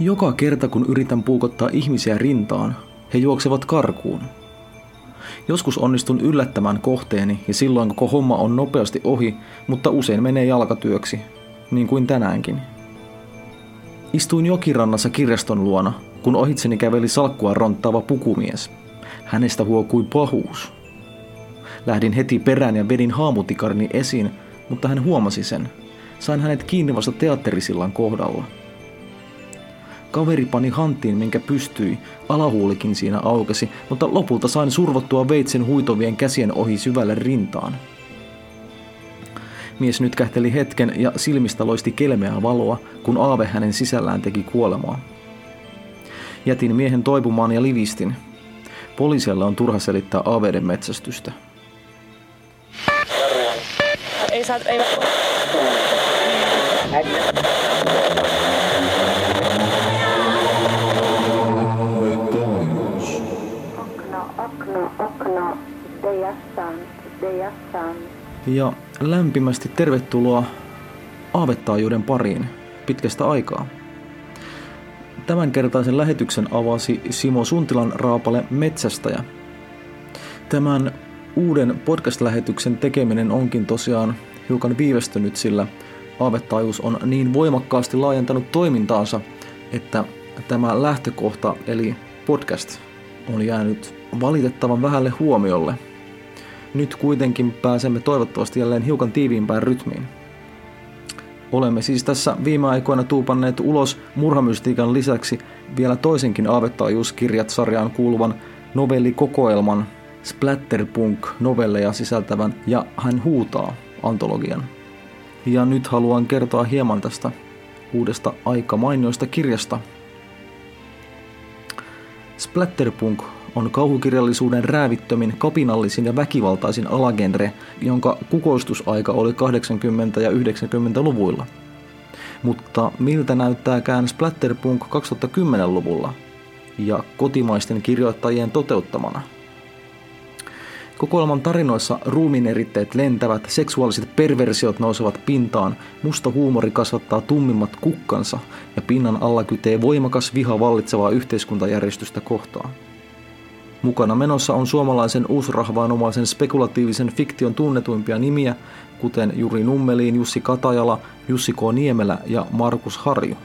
Joka kerta kun yritän puukottaa ihmisiä rintaan, he juoksevat karkuun. Joskus onnistun yllättämään kohteeni ja silloin koko homma on nopeasti ohi, mutta usein menee jalkatyöksi, niin kuin tänäänkin. Istuin jokirannassa kirjaston luona, kun ohitseni käveli salkkua ronttaava pukumies. Hänestä huokui pahuus. Lähdin heti perään ja vedin haamutikarni esiin, mutta hän huomasi sen. Sain hänet kiinni vasta teatterisillan kohdalla. Kaveri pani hanttiin, minkä pystyi, alahuulikin siinä aukesi, mutta lopulta sain survottua veitsen huitovien käsien ohi syvälle rintaan. Mies nyt kähteli hetken ja silmistä loisti kelmeää valoa, kun aave hänen sisällään teki kuolemaa. Jätin miehen toipumaan ja livistin. Poliisille on turha selittää aaveiden metsästystä. Ei saa, ei... Ja lämpimästi tervetuloa aavettaajuuden pariin pitkästä aikaa. Tämänkertaisen lähetyksen avasi Simo Suntilan raapale Metsästäjä. Tämän uuden podcast-lähetyksen tekeminen onkin tosiaan hiukan viivästynyt, sillä aavettaajuus on niin voimakkaasti laajentanut toimintaansa, että tämä lähtökohta eli podcast on jäänyt valitettavan vähälle huomiolle. Nyt kuitenkin pääsemme toivottavasti jälleen hiukan tiiviimpään rytmiin. Olemme siis tässä viime aikoina tuupanneet ulos murhamystiikan lisäksi vielä toisenkin aavettaajuuskirjat sarjaan kuuluvan novellikokoelman Splatterpunk-novelleja sisältävän Ja hän huutaa antologian. Ja nyt haluan kertoa hieman tästä uudesta aika mainioista kirjasta. Splatterpunk on kauhukirjallisuuden räävittömin, kapinallisin ja väkivaltaisin alagenre, jonka kukoistusaika oli 80- ja 90-luvuilla. Mutta miltä näyttääkään Splatterpunk 2010-luvulla ja kotimaisten kirjoittajien toteuttamana – Kokoelman tarinoissa ruumiineritteet lentävät, seksuaaliset perversiot nousevat pintaan, musta huumori kasvattaa tummimmat kukkansa ja pinnan alla kytee voimakas viha vallitsevaa yhteiskuntajärjestystä kohtaan. Mukana menossa on suomalaisen uusrahvaanomaisen spekulatiivisen fiktion tunnetuimpia nimiä, kuten Juri Nummeliin, Jussi Katajala, Jussi K. Niemelä ja Markus Harju.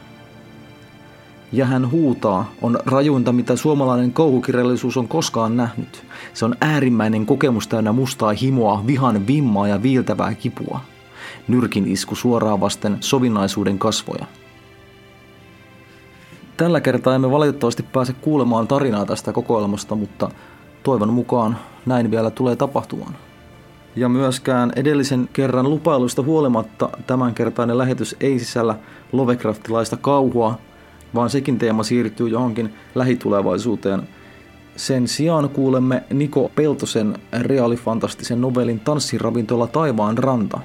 Ja hän huutaa on rajuinta, mitä suomalainen kauhukirjallisuus on koskaan nähnyt. Se on äärimmäinen kokemus täynnä mustaa himoa, vihan vimmaa ja viiltävää kipua. Nyrkin isku suoraan vasten sovinnaisuuden kasvoja. Tällä kertaa emme valitettavasti pääse kuulemaan tarinaa tästä kokoelmasta, mutta toivon mukaan näin vielä tulee tapahtumaan. Ja myöskään edellisen kerran lupailuista huolimatta tämänkertainen lähetys ei sisällä Lovecraftilaista kauhua, vaan sekin teema siirtyy johonkin lähitulevaisuuteen. Sen sijaan kuulemme Niko Peltosen reaalifantastisen novellin Tanssiravintola taivaan ranta.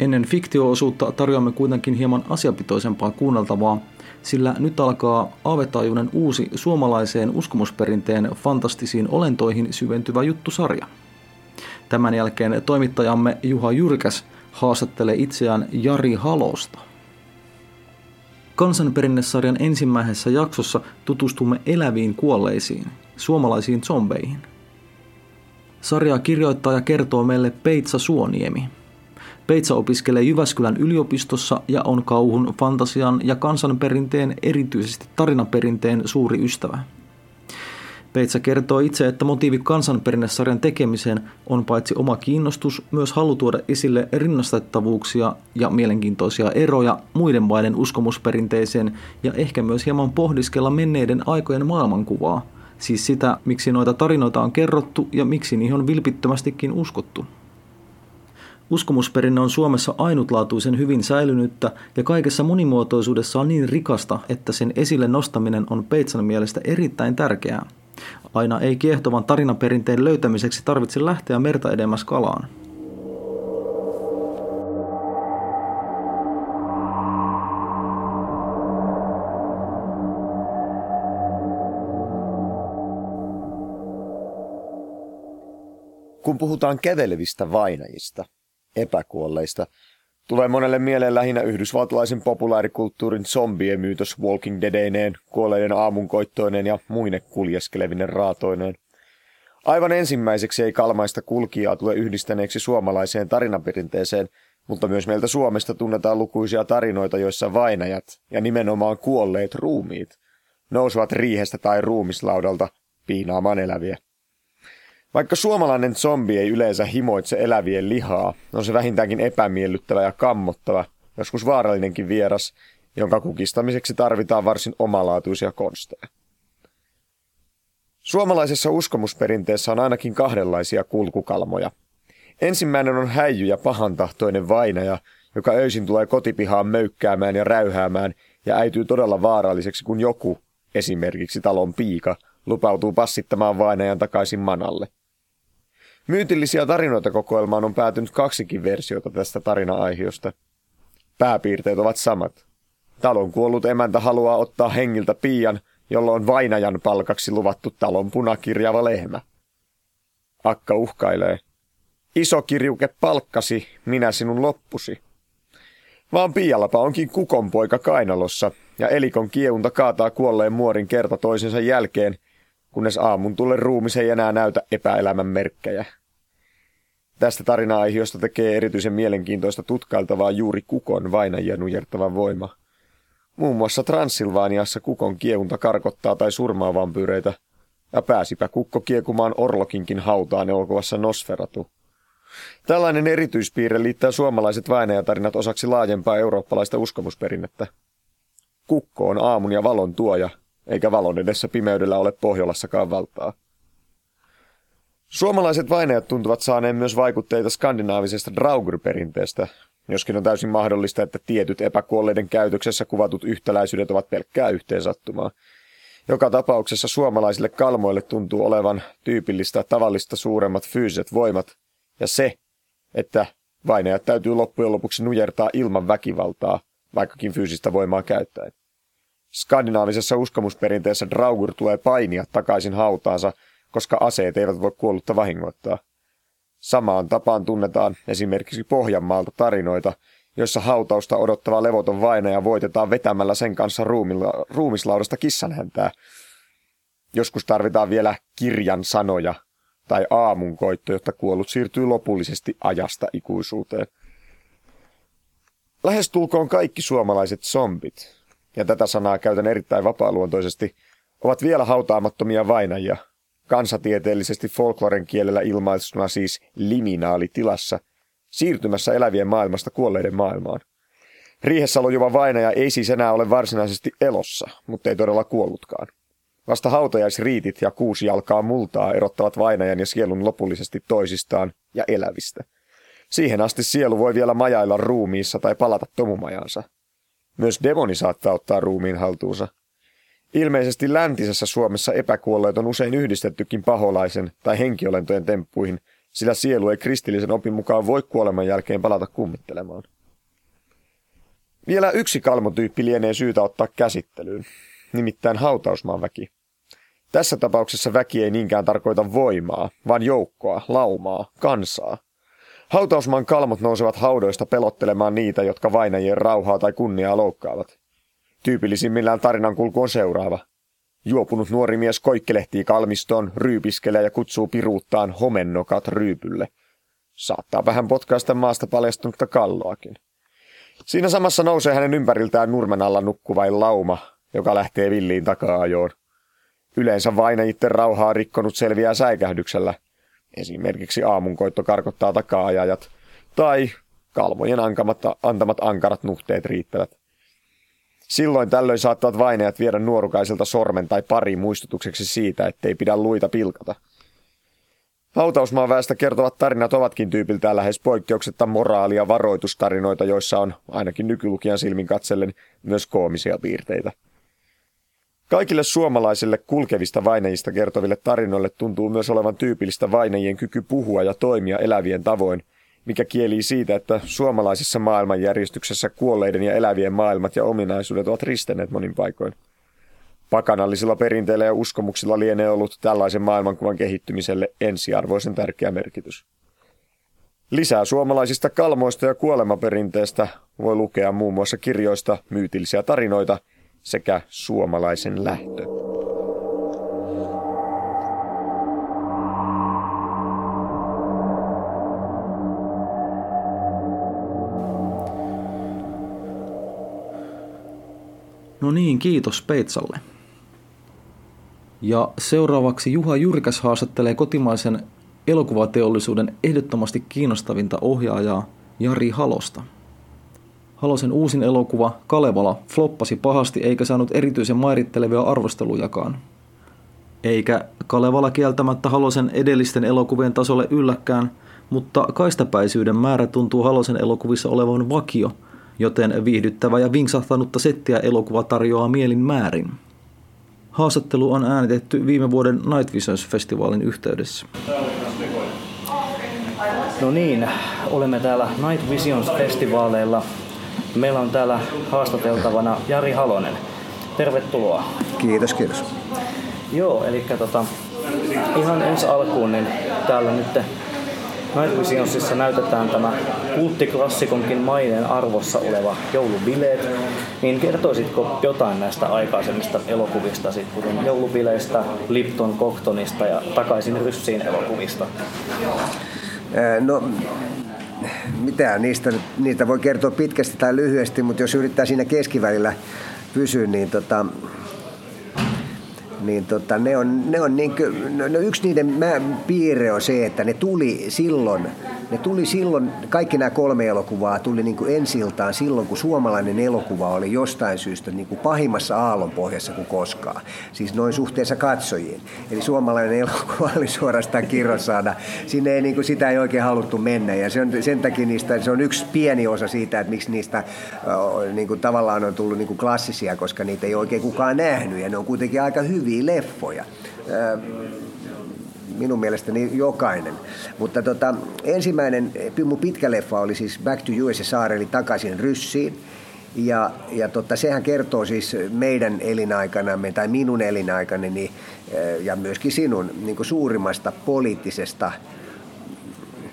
Ennen fiktioosuutta tarjoamme kuitenkin hieman asiapitoisempaa kuunneltavaa, sillä nyt alkaa Aavetaajuuden uusi suomalaiseen uskomusperinteen fantastisiin olentoihin syventyvä juttusarja. Tämän jälkeen toimittajamme Juha Jyrkäs haastattelee itseään Jari Halosta. Kansanperinnesarjan ensimmäisessä jaksossa tutustumme eläviin kuolleisiin, suomalaisiin zombeihin. Sarjaa kirjoittaa ja kertoo meille Peitsa Suoniemi. Peitsa opiskelee Jyväskylän yliopistossa ja on kauhun, fantasian ja kansanperinteen, erityisesti tarinaperinteen suuri ystävä. Peitsa kertoo itse, että motiivi kansanperinnesarjan tekemiseen on paitsi oma kiinnostus, myös halu tuoda esille rinnastettavuuksia ja mielenkiintoisia eroja muiden maiden uskomusperinteeseen ja ehkä myös hieman pohdiskella menneiden aikojen maailmankuvaa, siis sitä, miksi noita tarinoita on kerrottu ja miksi niihin on vilpittömästikin uskottu. Uskomusperinne on Suomessa ainutlaatuisen hyvin säilynyttä ja kaikessa monimuotoisuudessa on niin rikasta, että sen esille nostaminen on Peitsan mielestä erittäin tärkeää. Aina ei kiehtovan tarinaperinteen löytämiseksi tarvitse lähteä merta edemmäs kalaan. Kun puhutaan kävelevistä vainajista, epäkuolleista, Tulee monelle mieleen lähinnä yhdysvaltalaisen populaarikulttuurin zombien myytös Walking Deadeineen, kuolleiden aamunkoittoineen ja muine kuljeskelevinen raatoineen. Aivan ensimmäiseksi ei kalmaista kulkijaa tule yhdistäneeksi suomalaiseen tarinaperinteeseen, mutta myös meiltä Suomesta tunnetaan lukuisia tarinoita, joissa vainajat ja nimenomaan kuolleet ruumiit nousevat riihestä tai ruumislaudalta piinaamaan eläviä. Vaikka suomalainen zombi ei yleensä himoitse elävien lihaa, on se vähintäänkin epämiellyttävä ja kammottava, joskus vaarallinenkin vieras, jonka kukistamiseksi tarvitaan varsin omalaatuisia konsteja. Suomalaisessa uskomusperinteessä on ainakin kahdenlaisia kulkukalmoja. Ensimmäinen on häijy ja pahantahtoinen vainaja, joka öisin tulee kotipihaan möykkäämään ja räyhäämään ja äityy todella vaaralliseksi, kun joku, esimerkiksi talon piika, lupautuu passittamaan vainajan takaisin manalle. Myytillisiä tarinoita kokoelmaan on päätynyt kaksikin versiota tästä tarina-aihiosta. Pääpiirteet ovat samat. Talon kuollut emäntä haluaa ottaa hengiltä piian, jolloin vainajan palkaksi luvattu talon punakirjava lehmä. Akka uhkailee. Iso kirjuke palkkasi, minä sinun loppusi. Vaan Pialapa onkin kukonpoika kainalossa, ja elikon kiunta kaataa kuolleen muorin kerta toisensa jälkeen, kunnes aamun tulle ruumis ei enää näytä epäelämän merkkejä. Tästä tarina-aihiosta tekee erityisen mielenkiintoista tutkailtavaa juuri kukon vainajia nujertava voima. Muun muassa Transilvaaniassa kukon kieunta karkottaa tai surmaa vampyyreitä, ja pääsipä kukko kiekumaan Orlokinkin hautaan elokuvassa Nosferatu. Tällainen erityispiirre liittää suomalaiset vainajatarinat osaksi laajempaa eurooppalaista uskomusperinnettä. Kukko on aamun ja valon tuoja, eikä valon edessä pimeydellä ole Pohjolassakaan valtaa. Suomalaiset vainajat tuntuvat saaneen myös vaikutteita skandinaavisesta Draugur-perinteestä, joskin on täysin mahdollista, että tietyt epäkuolleiden käytöksessä kuvatut yhtäläisyydet ovat pelkkää yhteensattumaa. Joka tapauksessa suomalaisille kalmoille tuntuu olevan tyypillistä tavallista suuremmat fyysiset voimat, ja se, että vainajat täytyy loppujen lopuksi nujertaa ilman väkivaltaa, vaikkakin fyysistä voimaa käyttäen. Skandinaavisessa uskomusperinteessä Draugur tulee painia takaisin hautaansa, koska aseet eivät voi kuollutta vahingoittaa. Samaan tapaan tunnetaan esimerkiksi Pohjanmaalta tarinoita, joissa hautausta odottava levoton vainaja voitetaan vetämällä sen kanssa ruumilla, ruumislaudasta kissanhäntää. Joskus tarvitaan vielä kirjan sanoja tai aamunkoitto, jotta kuollut siirtyy lopullisesti ajasta ikuisuuteen. Lähestulkoon kaikki suomalaiset zombit, ja tätä sanaa käytän erittäin vapaaluontoisesti, ovat vielä hautaamattomia vainajia, kansatieteellisesti folkloren kielellä ilmaistuna siis liminaalitilassa, siirtymässä elävien maailmasta kuolleiden maailmaan. Riihessä lojuva vainaja ei siis enää ole varsinaisesti elossa, mutta ei todella kuollutkaan. Vasta hautajaisriitit ja kuusi jalkaa multaa erottavat vainajan ja sielun lopullisesti toisistaan ja elävistä. Siihen asti sielu voi vielä majailla ruumiissa tai palata tomumajansa. Myös demoni saattaa ottaa ruumiin haltuunsa. Ilmeisesti läntisessä Suomessa epäkuolleet on usein yhdistettykin paholaisen tai henkiolentojen temppuihin, sillä sielu ei kristillisen opin mukaan voi kuoleman jälkeen palata kummittelemaan. Vielä yksi kalmotyyppi lienee syytä ottaa käsittelyyn, nimittäin hautausmaan väki. Tässä tapauksessa väki ei niinkään tarkoita voimaa, vaan joukkoa, laumaa, kansaa. Hautausmaan kalmot nousevat haudoista pelottelemaan niitä, jotka vainajien rauhaa tai kunniaa loukkaavat. Tyypillisimmillään tarinan kulku on seuraava. Juopunut nuori mies koikkelehtii kalmistoon, ryypiskelee ja kutsuu piruuttaan homennokat ryypylle. Saattaa vähän potkaista maasta paljastunutta kalloakin. Siinä samassa nousee hänen ympäriltään nurmen alla nukkuvain lauma, joka lähtee villiin takaa-ajoon. Yleensä vainajitten rauhaa rikkonut selviää säikähdyksellä. Esimerkiksi aamunkoitto karkottaa takaa-ajajat, tai kalvojen ankamat, antamat ankarat nuhteet riittävät. Silloin tällöin saattavat vainajat viedä nuorukaiselta sormen tai pari muistutukseksi siitä, ettei pidä luita pilkata. Hautausmaan väestä kertovat tarinat ovatkin tyypiltään lähes poikkeuksetta moraalia varoitustarinoita, joissa on, ainakin nykylukijan silmin katsellen, myös koomisia piirteitä. Kaikille suomalaisille kulkevista vainajista kertoville tarinoille tuntuu myös olevan tyypillistä vainajien kyky puhua ja toimia elävien tavoin – mikä kieli siitä, että suomalaisessa maailmanjärjestyksessä kuolleiden ja elävien maailmat ja ominaisuudet ovat ristenneet monin paikoin. Pakanallisilla perinteillä ja uskomuksilla lienee ollut tällaisen maailmankuvan kehittymiselle ensiarvoisen tärkeä merkitys. Lisää suomalaisista kalmoista ja kuolemaperinteestä voi lukea muun muassa kirjoista myytillisiä tarinoita sekä suomalaisen lähtö. No niin, kiitos Peitsalle. Ja seuraavaksi Juha Jyrkäs haastattelee kotimaisen elokuvateollisuuden ehdottomasti kiinnostavinta ohjaajaa Jari Halosta. Halosen uusin elokuva Kalevala floppasi pahasti eikä saanut erityisen mairittelevia arvostelujakaan. Eikä Kalevala kieltämättä Halosen edellisten elokuvien tasolle ylläkään, mutta kaistapäisyyden määrä tuntuu Halosen elokuvissa olevan vakio, joten viihdyttävä ja vinksahtanutta settiä elokuva tarjoaa mielin määrin. Haastattelu on äänitetty viime vuoden Night Visions-festivaalin yhteydessä. No niin, olemme täällä Night Visions-festivaaleilla. Meillä on täällä haastateltavana Jari Halonen. Tervetuloa. Kiitos, kiitos. Joo, eli tota, ihan ensi alkuun, niin täällä nyt Night Visionsissa näytetään tämä kulttiklassikonkin maineen arvossa oleva joulubileet, niin kertoisitko jotain näistä aikaisemmista elokuvista, kuten joulubileistä, Lipton Koktonista ja Takaisin Ryssiin elokuvista? No, mitään niistä, niitä voi kertoa pitkästi tai lyhyesti, mutta jos yrittää siinä keskivälillä pysyä, niin tota, niin tota, ne on, ne on niin kuin, no, no yksi niiden mä, piirre on se, että ne tuli silloin, ne tuli silloin, kaikki nämä kolme elokuvaa tuli niin kuin ensiltaan silloin, kun suomalainen elokuva oli jostain syystä niin kuin pahimmassa aallonpohjassa kuin koskaan. Siis noin suhteessa katsojiin. Eli suomalainen elokuva oli suorastaan kirrosaada. Sinne ei, niin kuin, sitä ei oikein haluttu mennä ja se on, sen takia niistä, se on yksi pieni osa siitä, että miksi niistä niin kuin, tavallaan on tullut niin kuin klassisia, koska niitä ei oikein kukaan nähnyt ja ne on kuitenkin aika hyviä leffoja minun mielestäni jokainen. Mutta tota, ensimmäinen mun pitkä leffa oli siis Back to USA eli Takaisin Ryssiin. Ja, ja tota, sehän kertoo siis meidän elinaikanamme tai minun elinaikani ja myöskin sinun niin suurimmasta poliittisesta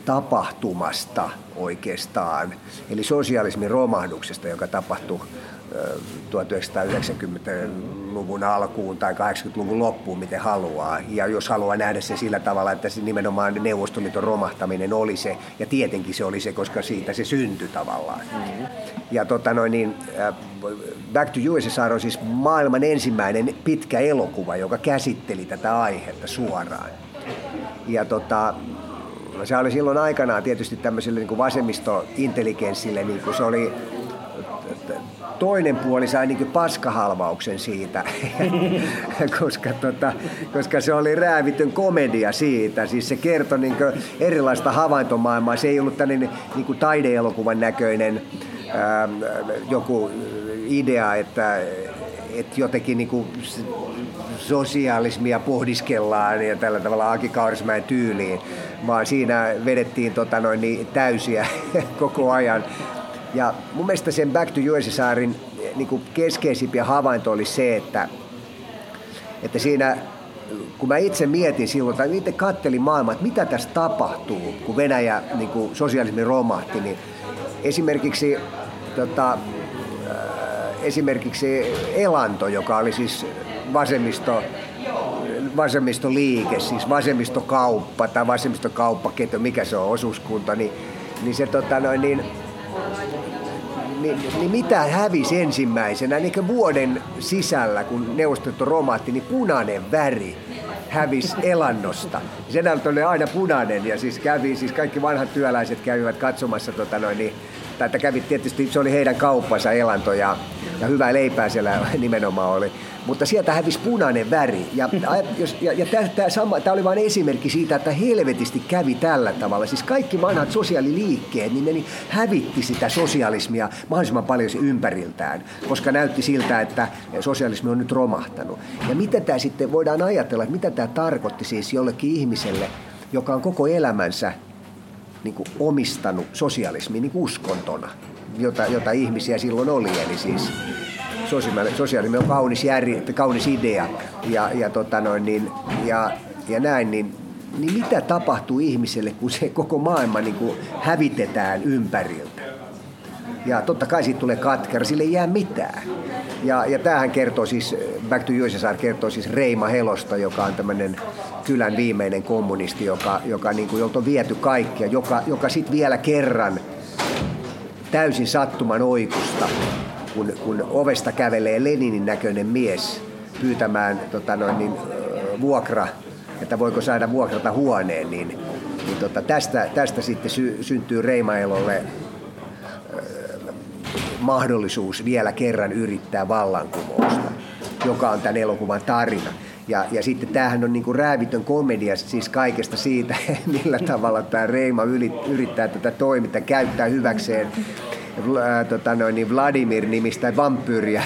tapahtumasta oikeastaan, eli sosialismin romahduksesta, joka tapahtui 1990-luvun alkuun tai 80-luvun loppuun, miten haluaa. Ja jos haluaa nähdä se sillä tavalla, että se nimenomaan Neuvostoliiton romahtaminen oli se, ja tietenkin se oli se, koska siitä se syntyi tavallaan. Mm-hmm. Ja tota noin, niin, Back to USSR on siis maailman ensimmäinen pitkä elokuva, joka käsitteli tätä aihetta suoraan. Ja tota, se oli silloin aikanaan tietysti tämmöiselle niin vasemmistointelligenssille, niin kuin se oli toinen puoli sai niin paskahalvauksen siitä, koska, tota, koska se oli räävitön komedia siitä. Siis se kertoi niin erilaista havaintomaailmaa. Se ei ollut tämmöinen niin taideelokuvan näköinen ää, joku idea, että, että jotenkin niin sosiaalismia pohdiskellaan ja tällä tavalla Aki Kaurismäen tyyliin, vaan siinä vedettiin tota noin, niin täysiä koko ajan. Ja mun mielestä sen Back to USSRin niin kuin keskeisimpiä havainto oli se, että, että siinä kun mä itse mietin silloin, tai itse kattelin maailmaa, että mitä tässä tapahtuu, kun Venäjä niin kuin sosialismi romahti, niin esimerkiksi, tota, äh, esimerkiksi Elanto, joka oli siis vasemmisto, vasemmistoliike, siis vasemmistokauppa tai vasemmistokauppaketju, mikä se on, osuuskunta, niin, niin se tota noin, niin, niin, niin mitä hävisi ensimmäisenä, niin vuoden sisällä, kun neuvostoliitto romahti, niin punainen väri hävisi elannosta. Sen oli aina punainen ja siis kävi, siis kaikki vanhat työläiset kävivät katsomassa tota noin, niin, tai että kävi tietysti, se oli heidän kauppansa elanto ja, ja hyvää leipää siellä nimenomaan oli mutta sieltä hävisi punainen väri. Ja, jos, ja, ja tämä, sama, tämä oli vain esimerkki siitä, että helvetisti kävi tällä tavalla. Siis kaikki vanhat sosiaaliliikkeet, niin ne niin hävitti sitä sosialismia mahdollisimman paljon ympäriltään, koska näytti siltä, että sosialismi on nyt romahtanut. Ja mitä tämä sitten voidaan ajatella, että mitä tämä tarkoitti siis jollekin ihmiselle, joka on koko elämänsä niin kuin omistanut sosialismi niin uskontona, jota, jota ihmisiä silloin oli. Eli siis sosiaalismi on kaunis, järj, kaunis idea ja, ja, tota noin, niin, ja, ja näin, niin niin mitä tapahtuu ihmiselle, kun se koko maailma niin kuin hävitetään ympäriltä? Ja totta kai siitä tulee katkera, sille ei jää mitään. Ja, ja tämähän kertoo siis, Back to USSR kertoo siis Reima Helosta, joka on tämmöinen kylän viimeinen kommunisti, joka, joka niin kuin, jolta on viety kaikkia, joka, joka sitten vielä kerran täysin sattuman oikusta, kun, kun ovesta kävelee Leninin näköinen mies pyytämään tota noin, niin, vuokra, että voiko saada vuokrata huoneen, niin, niin tota, tästä, tästä sitten sy, syntyy Reimaelolle mahdollisuus vielä kerran yrittää vallankumousta, joka on tämän elokuvan tarina. Ja, ja sitten tämähän on niin kuin räävitön komedia siis kaikesta siitä, millä tavalla tämä Reima yrittää tätä toimintaa, käyttää hyväkseen tota noin, niin Vladimir-nimistä vampyyriä,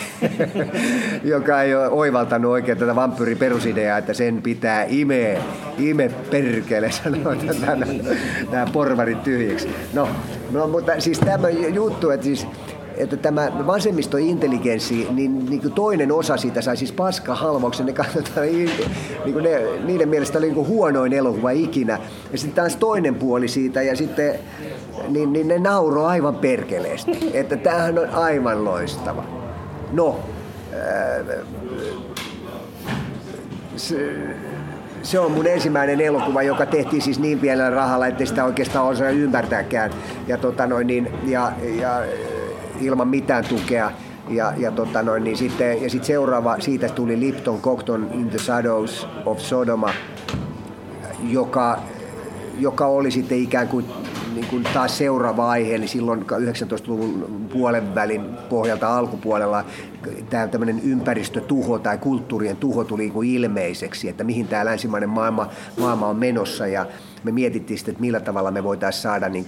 joka ei ole oivaltanut oikein tätä vampyyrin perusideaa, että sen pitää imeä, ime perkele, sanoo nämä porvarit tyhjiksi. No, no, mutta siis tämä juttu, että siis että tämä vasemmistointelligenssi, niin, niin kuin toinen osa siitä sai siis paskahalvauksen, ne katsotaan, niin kuin ne, niiden mielestä oli niin kuin huonoin elokuva ikinä. Ja sitten taas toinen puoli siitä, ja sitten niin, niin ne nauroi aivan perkeleesti, että tämähän on aivan loistava. No, äh, se, se on mun ensimmäinen elokuva, joka tehtiin siis niin pienellä rahalla, että sitä oikeastaan osaa ymmärtääkään. Ja, tota noin, niin, ja, ja ilman mitään tukea. Ja, ja, tota noin, niin sitten, ja sitten seuraava, siitä tuli Lipton Cockton In the Shadows of Sodoma, joka, joka oli sitten ikään kuin niin kuin taas seuraava aihe, eli silloin 19-luvun puolen välin pohjalta alkupuolella tämä tämmöinen ympäristötuho tai kulttuurien tuho tuli niin ilmeiseksi, että mihin tämä länsimainen maailma, maailma on menossa ja me mietittiin sitten, että millä tavalla me voitaisiin saada niin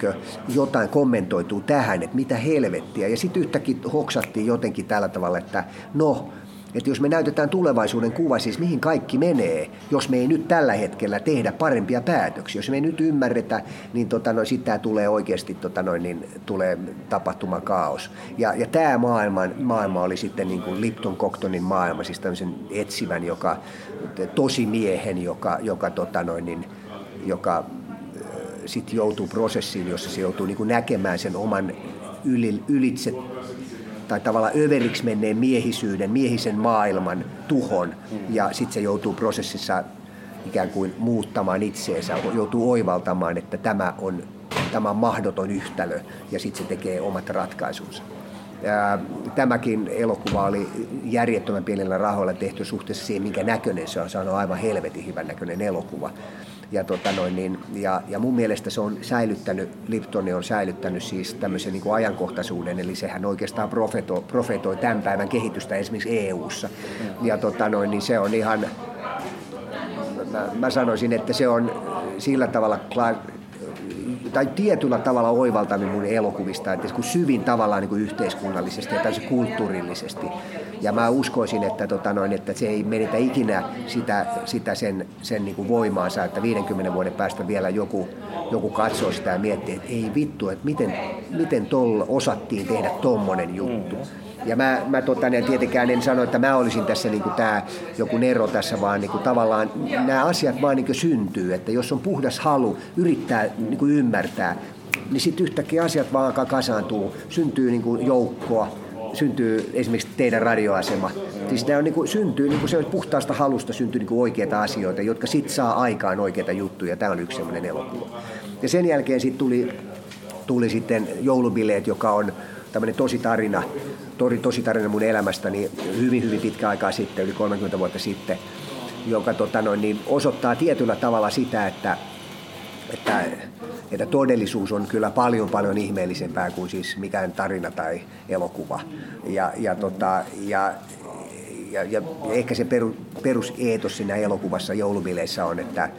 jotain kommentoitua tähän, että mitä helvettiä. Ja sitten yhtäkkiä hoksattiin jotenkin tällä tavalla, että no, että jos me näytetään tulevaisuuden kuva, siis mihin kaikki menee, jos me ei nyt tällä hetkellä tehdä parempia päätöksiä, jos me ei nyt ymmärretä, niin tota, no, sitten tämä tulee oikeasti tota, no, niin tulee tapahtuma kaos. Ja, ja tämä maailma, maailma oli sitten niin kuin Lipton Coctonin maailma, siis tämmöisen etsivän, joka, tosimiehen, joka, joka, tota, no, niin, joka sitten joutuu prosessiin, jossa se joutuu niin kuin näkemään sen oman yli, ylitse tai tavallaan överiksi menneen miehisyyden, miehisen maailman tuhon ja sitten se joutuu prosessissa ikään kuin muuttamaan itseensä, joutuu oivaltamaan, että tämä on, tämä on mahdoton yhtälö ja sitten se tekee omat ratkaisunsa. Tämäkin elokuva oli järjettömän pienellä rahoilla tehty suhteessa siihen, minkä näköinen se on. Se on aivan helvetin hyvän näköinen elokuva. Ja, tota noin, niin, ja, ja mun mielestä se on säilyttänyt, Liptoni on säilyttänyt siis tämmöisen niin kuin ajankohtaisuuden, eli sehän oikeastaan profetoi, profetoi tämän päivän kehitystä esimerkiksi EU-ssa. Ja tota noin, niin se on ihan, mä, mä sanoisin, että se on sillä tavalla tai tietyllä tavalla oivaltanut mun elokuvista, että kun syvin tavallaan niin kuin yhteiskunnallisesti ja täysin kulttuurillisesti. Ja mä uskoisin, että, tota noin, että se ei menetä ikinä sitä, sitä sen, sen niin kuin voimaansa, että 50 vuoden päästä vielä joku, joku katsoo sitä ja miettii, että ei vittu, että miten, miten tuolla osattiin tehdä tommonen juttu. Mm. Ja mä, mä tota, en tietenkään en sano, että mä olisin tässä niin tämä joku Nero tässä, vaan niin kuin, tavallaan nämä asiat vaan niin syntyy. Että jos on puhdas halu yrittää niin kuin ymmärtää, niin sitten yhtäkkiä asiat vaan kasaantuu, syntyy niin kuin joukkoa, syntyy esimerkiksi teidän radioasema. Siis nämä on niin kuin, syntyy niin kuin se puhtaasta halusta syntyy niin kuin oikeita asioita, jotka sitten saa aikaan oikeita juttuja. Tämä on yksi sellainen elokuva. Ja sen jälkeen sitten tuli, tuli sitten joulubileet, joka on tämmöinen tositarina, tori, tositarina mun elämästäni hyvin, hyvin pitkä aikaa sitten, yli 30 vuotta sitten, joka tota noin, niin osoittaa tietyllä tavalla sitä, että, että, että todellisuus on kyllä paljon paljon ihmeellisempää kuin siis mikään tarina tai elokuva. Ja, ja, tota, ja, ja, ja ehkä se peru, peruseetos siinä elokuvassa joulubileissä on, että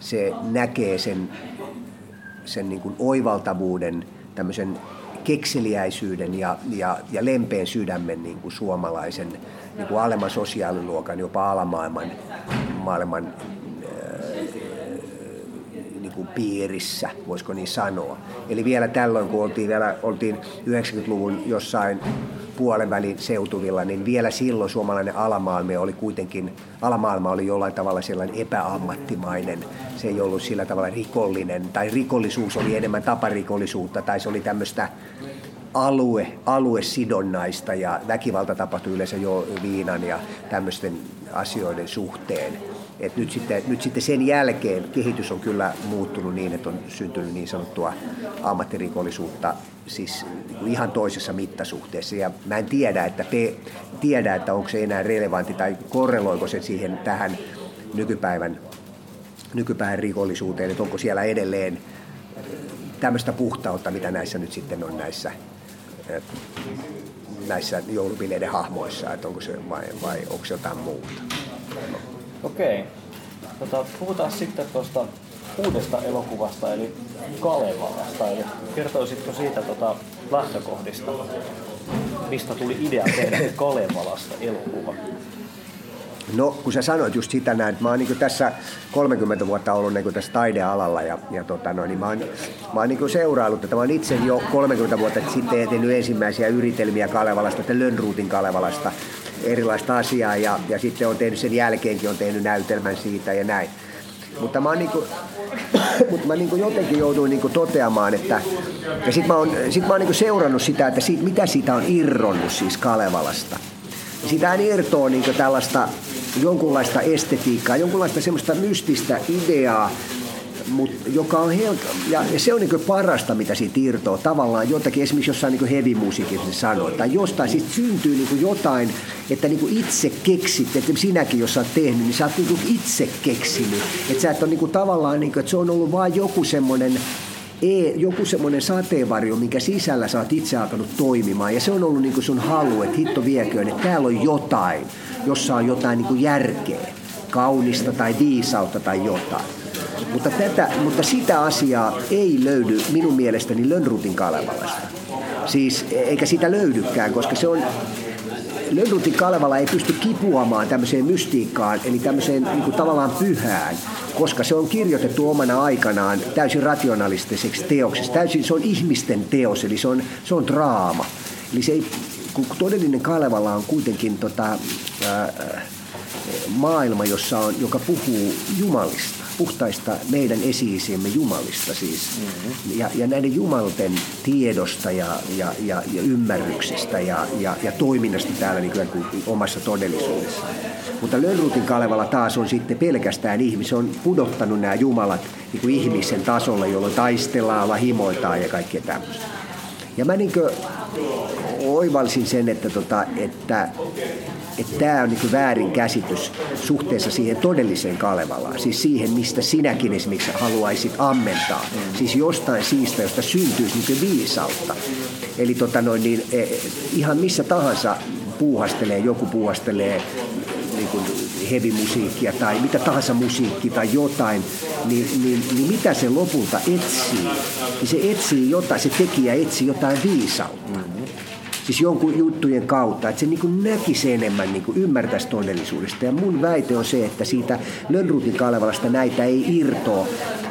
se näkee sen, sen niin kuin oivaltavuuden, tämmöisen kekseliäisyyden ja, ja, ja lempeän sydämen niin kuin suomalaisen niin kuin alemman sosiaaliluokan, jopa alamaailman maailman, kuin piirissä, voisiko niin sanoa. Eli vielä tällöin, kun oltiin, vielä, oltiin 90-luvun jossain puolenvälin seutuvilla, niin vielä silloin suomalainen alamaailma oli kuitenkin, alamaailma oli jollain tavalla sellainen epäammattimainen. Se ei ollut sillä tavalla rikollinen, tai rikollisuus oli enemmän taparikollisuutta, tai se oli tämmöistä alue, aluesidonnaista ja väkivalta tapahtui yleensä jo viinan ja tämmöisten asioiden suhteen. Et nyt, sitten, nyt sitten sen jälkeen kehitys on kyllä muuttunut niin, että on syntynyt niin sanottua ammattirikollisuutta siis ihan toisessa mittasuhteessa. Ja mä en tiedä, että, te, tiedä, että onko se enää relevantti tai korreloiko se siihen tähän nykypäivän, nykypäivän rikollisuuteen, että onko siellä edelleen tämmöistä puhtautta, mitä näissä nyt sitten on näissä näissä joulubileiden hahmoissa, että onko se vai, vai onko se jotain muuta. Okei. Tota, puhutaan sitten tuosta uudesta elokuvasta, eli Kalevalasta. Eli kertoisitko siitä tota, lähtökohdista, mistä tuli idea tehdä Kalevalasta elokuva? No, kun sä sanoit just sitä näin, että mä oon niin tässä 30 vuotta ollut niin tässä taidealalla ja, ja tota, no, niin mä oon, mä oon niin seuraillut, että mä oon itse jo 30 vuotta sitten tehnyt ensimmäisiä yritelmiä Kalevalasta, Lönnruutin Kalevalasta, erilaista asiaa ja, ja sitten on tehnyt sen jälkeenkin, on tehnyt näytelmän siitä ja näin. Mutta mä, niin kuin, mutta mä niin jotenkin jouduin niin toteamaan, että ja sit mä oon, sit mä oon niin seurannut sitä, että siitä, mitä siitä on irronnut siis Kalevalasta. Sitä irtoaa niin tällaista jonkunlaista estetiikkaa, jonkunlaista semmoista mystistä ideaa, mut, joka on hel- ja, ja se on niin parasta, mitä siitä irtoaa. Tavallaan jotakin, esimerkiksi jossain niin heavy-musiikissa sanoo, tai jostain siitä syntyy niin jotain, että niin itse keksit, että sinäkin jos sä oot tehnyt, niin sä oot niin itse keksinyt. Että sä et ole niin tavallaan, niin kuin, että se on ollut vain joku semmoinen e, joku semmoinen sateenvarjo, minkä sisällä sä oot itse alkanut toimimaan. Ja se on ollut niin sun halu, että hitto vieköön, että täällä on jotain, jossa on jotain niin järkeä, kaunista tai viisautta tai jotain. Mutta, tätä, mutta sitä asiaa ei löydy minun mielestäni Lönnrutin Kalevalasta. Siis, eikä sitä löydykään, koska se on, Lönnrutin Kalevala ei pysty kipuamaan tämmöiseen mystiikkaan, eli tämmöiseen niin kuin tavallaan pyhään, koska se on kirjoitettu omana aikanaan täysin rationalistiseksi teoksessa. Täysin se on ihmisten teos, eli se on, se on draama. Eli se ei, kun todellinen Kalevala on kuitenkin tota, ää, maailma, jossa on, joka puhuu Jumalista, puhtaista meidän esiisiemme Jumalista siis. Mm-hmm. Ja, ja näiden Jumalten tiedosta ja, ja, ja, ja ymmärryksestä ja, ja, ja toiminnasta täällä niin kuin omassa todellisuudessa. Mutta Lönnrutin Kalevala taas on sitten pelkästään ihmis, on pudottanut nämä Jumalat niin kuin ihmisen tasolle, jolloin taistellaan, lahimoitaan ja kaikkea tämmöistä. Ja mä niin oivalsin sen, että, tota, että että tämä on niin väärin käsitys suhteessa siihen todelliseen Kalevalaan. Siis siihen, mistä sinäkin esimerkiksi haluaisit ammentaa. Siis jostain siistä, josta syntyisi niin viisautta. Eli tota noin, niin, e, ihan missä tahansa puuhastelee, joku puuhastelee niin kuin tai mitä tahansa musiikki tai jotain, niin, niin, niin mitä se lopulta etsii? Niin se etsii jotain, se tekijä etsii jotain viisautta. Siis jonkun juttujen kautta, että se niin näkisi enemmän, niin ymmärtäisi todellisuudesta. Ja mun väite on se, että siitä Lönnrutin Kalevalasta näitä ei irtoa.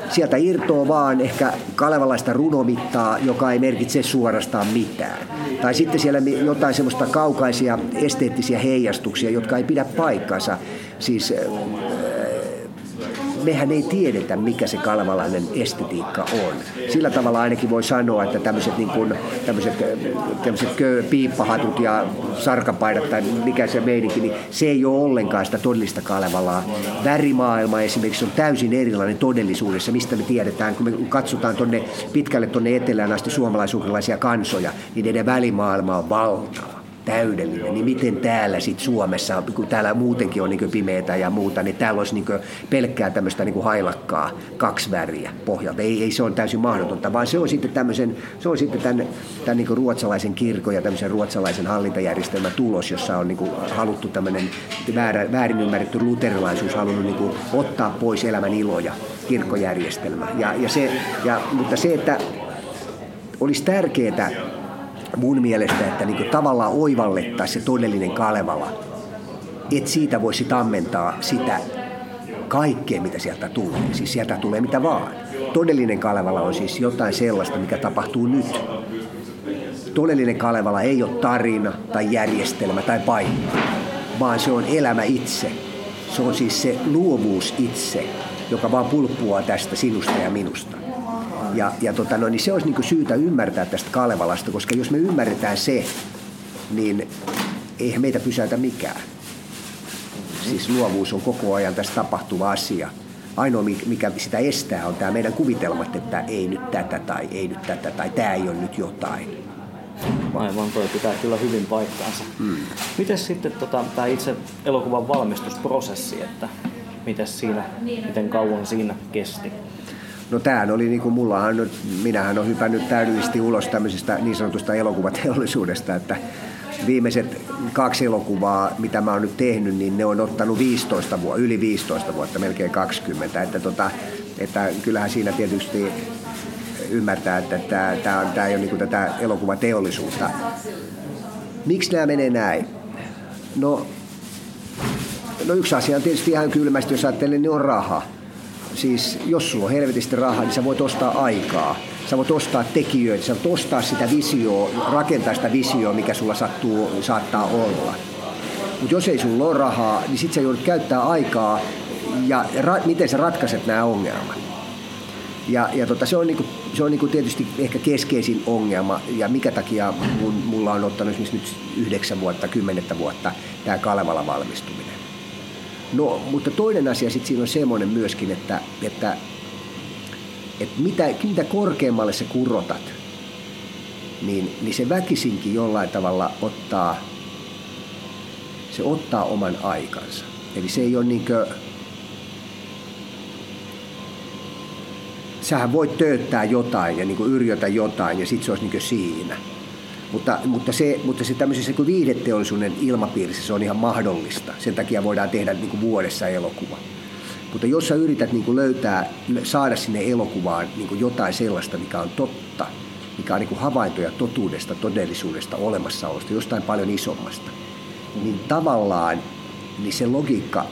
Sieltä irtoa vaan ehkä kalevalaista runomittaa, joka ei merkitse suorastaan mitään. Tai sitten siellä jotain semmoista kaukaisia esteettisiä heijastuksia, jotka ei pidä paikkansa. Siis mehän ei tiedetä, mikä se kalevalainen estetiikka on. Sillä tavalla ainakin voi sanoa, että tämmöiset, niin piippahatut ja sarkapaidat tai mikä se meininki, niin se ei ole ollenkaan sitä todellista Kalevalaa. Värimaailma esimerkiksi on täysin erilainen todellisuudessa, mistä me tiedetään, kun me katsotaan tonne, pitkälle tuonne etelään asti suomalaisuukrilaisia kansoja, niin niiden välimaailma on valtava täydellinen, niin miten täällä sitten Suomessa, kun täällä muutenkin on niin pimeätä ja muuta, niin täällä olisi niin pelkkää tämmöistä niin hailakkaa, kaksi väriä pohjalta. Ei, ei se on täysin mahdotonta, vaan se on sitten tämmöisen, se on sitten tämän, tämän niin ruotsalaisen kirkon ja tämmöisen ruotsalaisen hallintajärjestelmän tulos, jossa on niin haluttu tämmöinen väärä, väärin ymmärretty luterilaisuus halunnut niin ottaa pois elämän iloja kirkkojärjestelmä. Ja, ja se, ja, mutta se, että olisi tärkeää mun mielestä, että niin tavallaan oivallettaisiin se todellinen Kalevala, että siitä voisi ammentaa sitä kaikkea, mitä sieltä tulee. Siis sieltä tulee mitä vaan. Todellinen Kalevala on siis jotain sellaista, mikä tapahtuu nyt. Todellinen Kalevala ei ole tarina tai järjestelmä tai paikka, vaan se on elämä itse. Se on siis se luovuus itse, joka vaan pulppuaa tästä sinusta ja minusta. Ja, ja tota, no, niin se olisi niin syytä ymmärtää tästä Kalevalasta, koska jos me ymmärretään se, niin eihän meitä pysäytä mikään. Siis luovuus on koko ajan tässä tapahtuva asia. Ainoa, mikä sitä estää, on tämä meidän kuvitelmat, että ei nyt tätä tai ei nyt tätä tai tämä ei ole nyt jotain. Aivan, toi pitää kyllä hyvin paikkaansa. Hmm. Miten sitten tota, tämä itse elokuvan valmistusprosessi, että miten siinä, miten kauan siinä kesti? No tämähän oli niin kuin mulla, minähän olen hypännyt täydellisesti ulos tämmöisestä niin sanotusta elokuvateollisuudesta, että viimeiset kaksi elokuvaa, mitä mä oon nyt tehnyt, niin ne on ottanut 15 vuotta, yli 15 vuotta, melkein 20. Että, tota, että kyllähän siinä tietysti ymmärtää, että tämä, tämä, on, tämä ei ole niin tätä elokuvateollisuutta. Miksi nämä menee näin? No, no yksi asia on tietysti ihan kylmästi, jos ajattelee, niin on raha. Siis jos sulla on helvetisti rahaa, niin sä voit ostaa aikaa. Sä voit ostaa tekijöitä, sä voit ostaa sitä visioa, rakentaa sitä visioa, mikä sulla sattuu, saattaa olla. Mutta jos ei sulla ole rahaa, niin sit sä joudut käyttää aikaa ja ra- miten sä ratkaiset nämä ongelmat. Ja, ja tota, se on, niinku, se on niinku tietysti ehkä keskeisin ongelma ja mikä takia mun, mulla on ottanut esimerkiksi nyt yhdeksän vuotta, kymmenettä vuotta tämä Kalevala valmistuminen. No, mutta toinen asia sitten siinä on semmoinen myöskin, että, että, että mitä, mitä korkeammalle sä kurotat, niin, niin se väkisinkin jollain tavalla ottaa, se ottaa oman aikansa. Eli se ei ole niinkö, sähän voit tööttää jotain ja niin yrjötä jotain ja sitten se olisi niin siinä. Mutta, mutta, se, mutta se tämmöisessä kuin viihdeteollisuuden ilmapiirissä se on ihan mahdollista. Sen takia voidaan tehdä niin kuin vuodessa elokuva. Mutta jos sä yrität niin kuin löytää, saada sinne elokuvaan niin kuin jotain sellaista, mikä on totta, mikä on niin kuin havaintoja totuudesta, todellisuudesta, olemassaolosta, jostain paljon isommasta, niin tavallaan niin se logiikka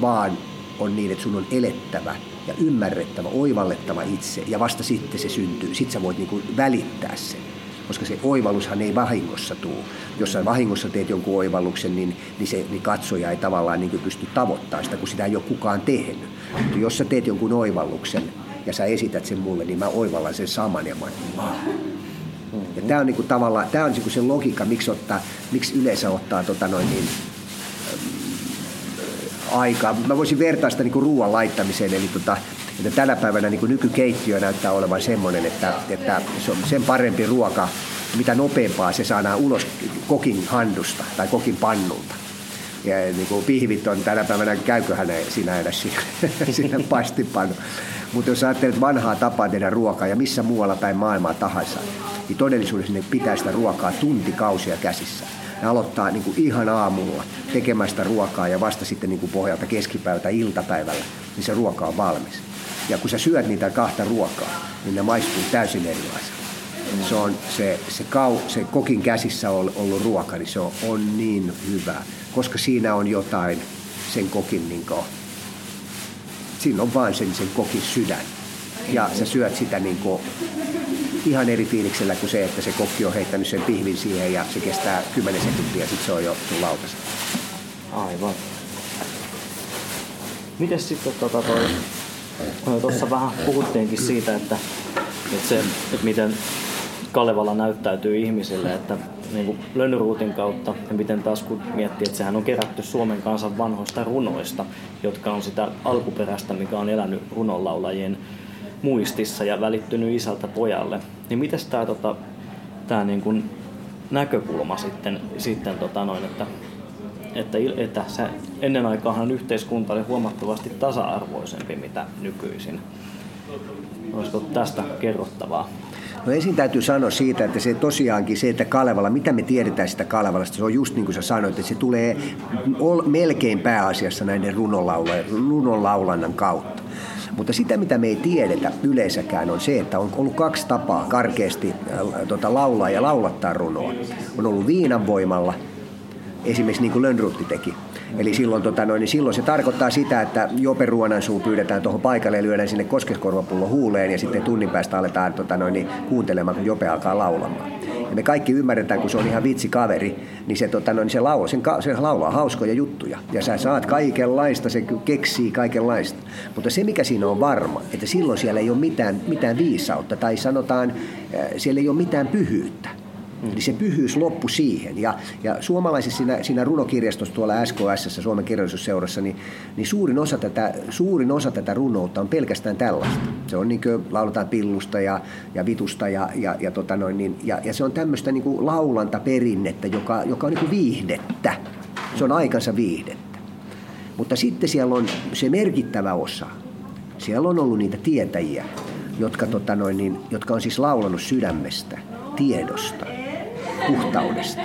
vaan on niin, että sun on elettävä ja ymmärrettävä, oivallettava itse ja vasta sitten se syntyy. Sitten sä voit niin kuin välittää sen koska se oivallushan ei vahingossa tule. Jos sä vahingossa teet jonkun oivalluksen, niin, niin se niin katsoja ei tavallaan niin pysty tavoittamaan sitä, kun sitä ei ole kukaan tehnyt. Mutta jos sä teet jonkun oivalluksen ja sä esität sen mulle, niin mä oivallan sen saman ja mä ja tämä on niinku tavallaan, tämä on niinku se logiikka, miksi, ottaa, miksi yleensä ottaa tota noin niin, aikaa. Mä voisin vertaa sitä niinku ruoan laittamiseen, eli tota, että tänä päivänä niin nykykeittiö näyttää olevan semmoinen, että, että se on sen parempi ruoka, mitä nopeampaa se saadaan ulos kokin handusta tai kokin pannulta. Ja niin kuin pihvit on tänä päivänä, käyköhän ne sinä edes siinä, paistipannu. Mutta jos ajattelet vanhaa tapaa tehdä ruokaa ja missä muualla päin maailmaa tahansa, niin todellisuudessa ne pitää sitä ruokaa tuntikausia käsissä. Ne aloittaa niin kuin ihan aamulla tekemästä ruokaa ja vasta sitten niin kuin pohjalta keskipäivältä iltapäivällä, niin se ruoka on valmis. Ja kun sä syöt niitä kahta ruokaa, niin ne maistuu täysin erilaiselta. Se on se, se, kau, se kokin käsissä ollut ruoka, niin se on, on niin hyvä, koska siinä on jotain sen kokin, niin kuin, siinä on vain sen, sen kokin sydän. Ja sä syöt sitä niin kuin, ihan eri fiiliksellä kuin se, että se kokki on heittänyt sen pihvin siihen ja se kestää 10 sekuntia ja sitten se on jo sun lautassa. Aivan. Mites sitten tota toi Tuossa vähän puhuttiinkin siitä, että, että, se, että miten Kalevala näyttäytyy ihmisille, että niin kuin Lönnruutin kautta ja miten taas kun miettii, että sehän on kerätty Suomen kansan vanhoista runoista, jotka on sitä alkuperäistä, mikä on elänyt runonlaulajien muistissa ja välittynyt isältä pojalle. Niin miten tämä tota, tää niin näkökulma sitten, sitten tota noin, että että, että se, ennen aikaahan yhteiskunta oli huomattavasti tasa-arvoisempi mitä nykyisin. Olisiko tästä kerrottavaa? No ensin täytyy sanoa siitä, että se tosiaankin se, että Kalevala, mitä me tiedetään sitä Kalevalasta, se on just niin kuin sä sanoit, että se tulee melkein pääasiassa näiden runonlaulannan kautta. Mutta sitä, mitä me ei tiedetä yleensäkään, on se, että on ollut kaksi tapaa karkeasti äh, tota, laulaa ja laulattaa runoa. On ollut viinan voimalla esimerkiksi niin kuin Lönnrutti teki. Eli silloin, tota, noin, niin silloin se tarkoittaa sitä, että Jope Ruonansuu pyydetään tuohon paikalle ja lyödään sinne koskeskorvapullo huuleen ja sitten tunnin päästä aletaan tota, noin, niin, kuuntelemaan, kun Jope alkaa laulamaan. Ja me kaikki ymmärretään, kun se on ihan vitsi kaveri, niin se, tota, noin, se, laulaa, sen, se laulaa hauskoja juttuja. Ja sä saat kaikenlaista, se keksii kaikenlaista. Mutta se, mikä siinä on varma, että silloin siellä ei ole mitään, mitään viisautta tai sanotaan, äh, siellä ei ole mitään pyhyyttä. Mm. Eli se pyhyys loppu siihen. Ja, ja suomalaisissa siinä, siinä runokirjastossa tuolla SKS, Suomen kirjallisuusseurassa, niin, niin suurin, osa tätä, suurin osa tätä runoutta on pelkästään tällaista. Se on niin kuin lauletaan pillusta ja, ja vitusta ja, ja, ja, tota noin, niin, ja, ja se on tämmöistä niin kuin laulantaperinnettä, joka, joka on niin kuin viihdettä. Se on aikansa viihdettä. Mutta sitten siellä on se merkittävä osa. Siellä on ollut niitä tietäjiä, jotka, tota noin, niin, jotka on siis laulanut sydämestä, tiedosta, puhtaudesta,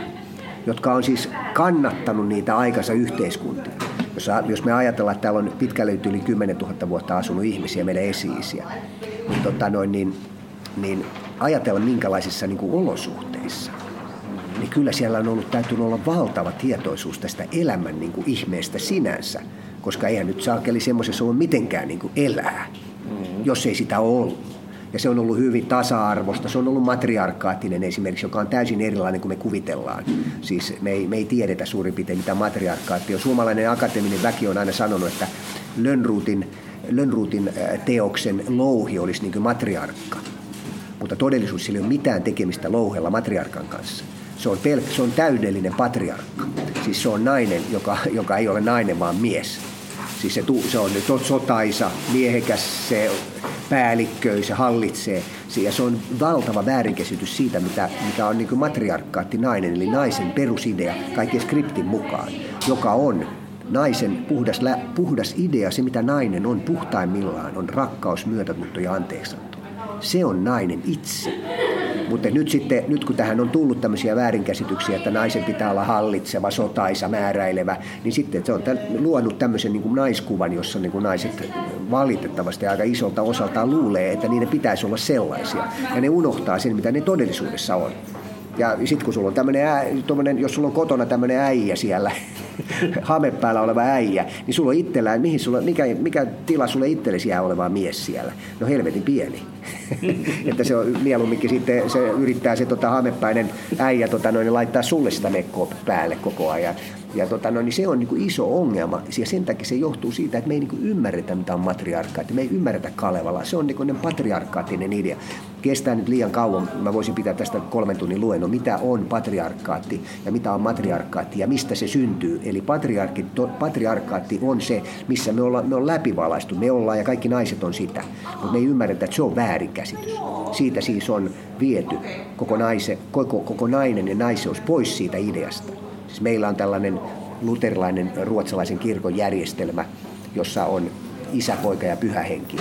jotka on siis kannattanut niitä aikansa yhteiskuntia. Jos, jos me ajatellaan, että täällä on pitkälle yli 10 000 vuotta asunut ihmisiä, meidän esi-isiä, niin, tota noin, niin, niin ajatella minkälaisissa niin kuin olosuhteissa, niin kyllä siellä on ollut, täytynyt olla valtava tietoisuus tästä elämän niin kuin ihmeestä sinänsä, koska eihän nyt saakeli semmoisessa ole mitenkään niin kuin elää, jos ei sitä ole ollut. Ja se on ollut hyvin tasa-arvosta. Se on ollut matriarkaattinen esimerkiksi, joka on täysin erilainen kuin me kuvitellaan. Siis me ei, me ei tiedetä suurin piirtein mitä matriarkaatti on. Suomalainen akateeminen väki on aina sanonut, että Lönnruutin, Lönnruutin teoksen louhi olisi niin kuin matriarkka. Mutta todellisuus sillä ei ole mitään tekemistä louhella matriarkan kanssa. Se on, pel- se on täydellinen patriarkka. Siis se on nainen, joka, joka ei ole nainen, vaan mies. Siis se, se on sotaisa, miehekäs, se päällikköi, se hallitsee. Ja se on valtava väärinkäsitys siitä, mitä, mikä on niin matriarkkaatti nainen, eli naisen perusidea kaiken skriptin mukaan, joka on naisen puhdas, puhdas idea, se mitä nainen on puhtaimmillaan, on rakkaus, myötätunto ja anteeksanto. Se on nainen itse. Mutta nyt sitten, nyt kun tähän on tullut tämmöisiä väärinkäsityksiä, että naisen pitää olla hallitseva, sotaisa, määräilevä, niin sitten se on luonut tämmöisen niin kuin naiskuvan, jossa niin kuin naiset valitettavasti aika isolta osaltaan luulee, että niiden pitäisi olla sellaisia. Ja ne unohtaa sen, mitä ne todellisuudessa on. Ja sitten kun sulla on tämmöinen, jos sulla on kotona tämmöinen äijä siellä, hame päällä oleva äijä, niin sulla on itsellään, mihin sulla, mikä, mikä tila sulle itsellesi jää oleva mies siellä? No helvetin pieni. että se on mieluumminkin sitten, se yrittää se tota, hamepäinen äijä tota, noin, laittaa sulle sitä mekkoa päälle koko ajan. Ja tota, no, niin se on niin kuin iso ongelma ja sen takia se johtuu siitä, että me ei niin kuin ymmärretä mitä on matriarkkaatti. Me ei ymmärretä Kalevala. Se on niin kuin patriarkaattinen idea. Kestää nyt liian kauan. Mä voisin pitää tästä kolmen tunnin luennon, mitä on patriarkkaatti ja mitä on matriarkkaatti ja mistä se syntyy. Eli patriarkkaatti on se, missä me ollaan, me on läpivalaistu. Me ollaan ja kaikki naiset on sitä. Mutta me ei ymmärretä, että se on väärinkäsitys. Siitä siis on viety koko, naise, koko, koko nainen ja naiseus pois siitä ideasta. Siis meillä on tällainen luterilainen ruotsalaisen kirkon järjestelmä, jossa on isä, poika ja pyhä henki.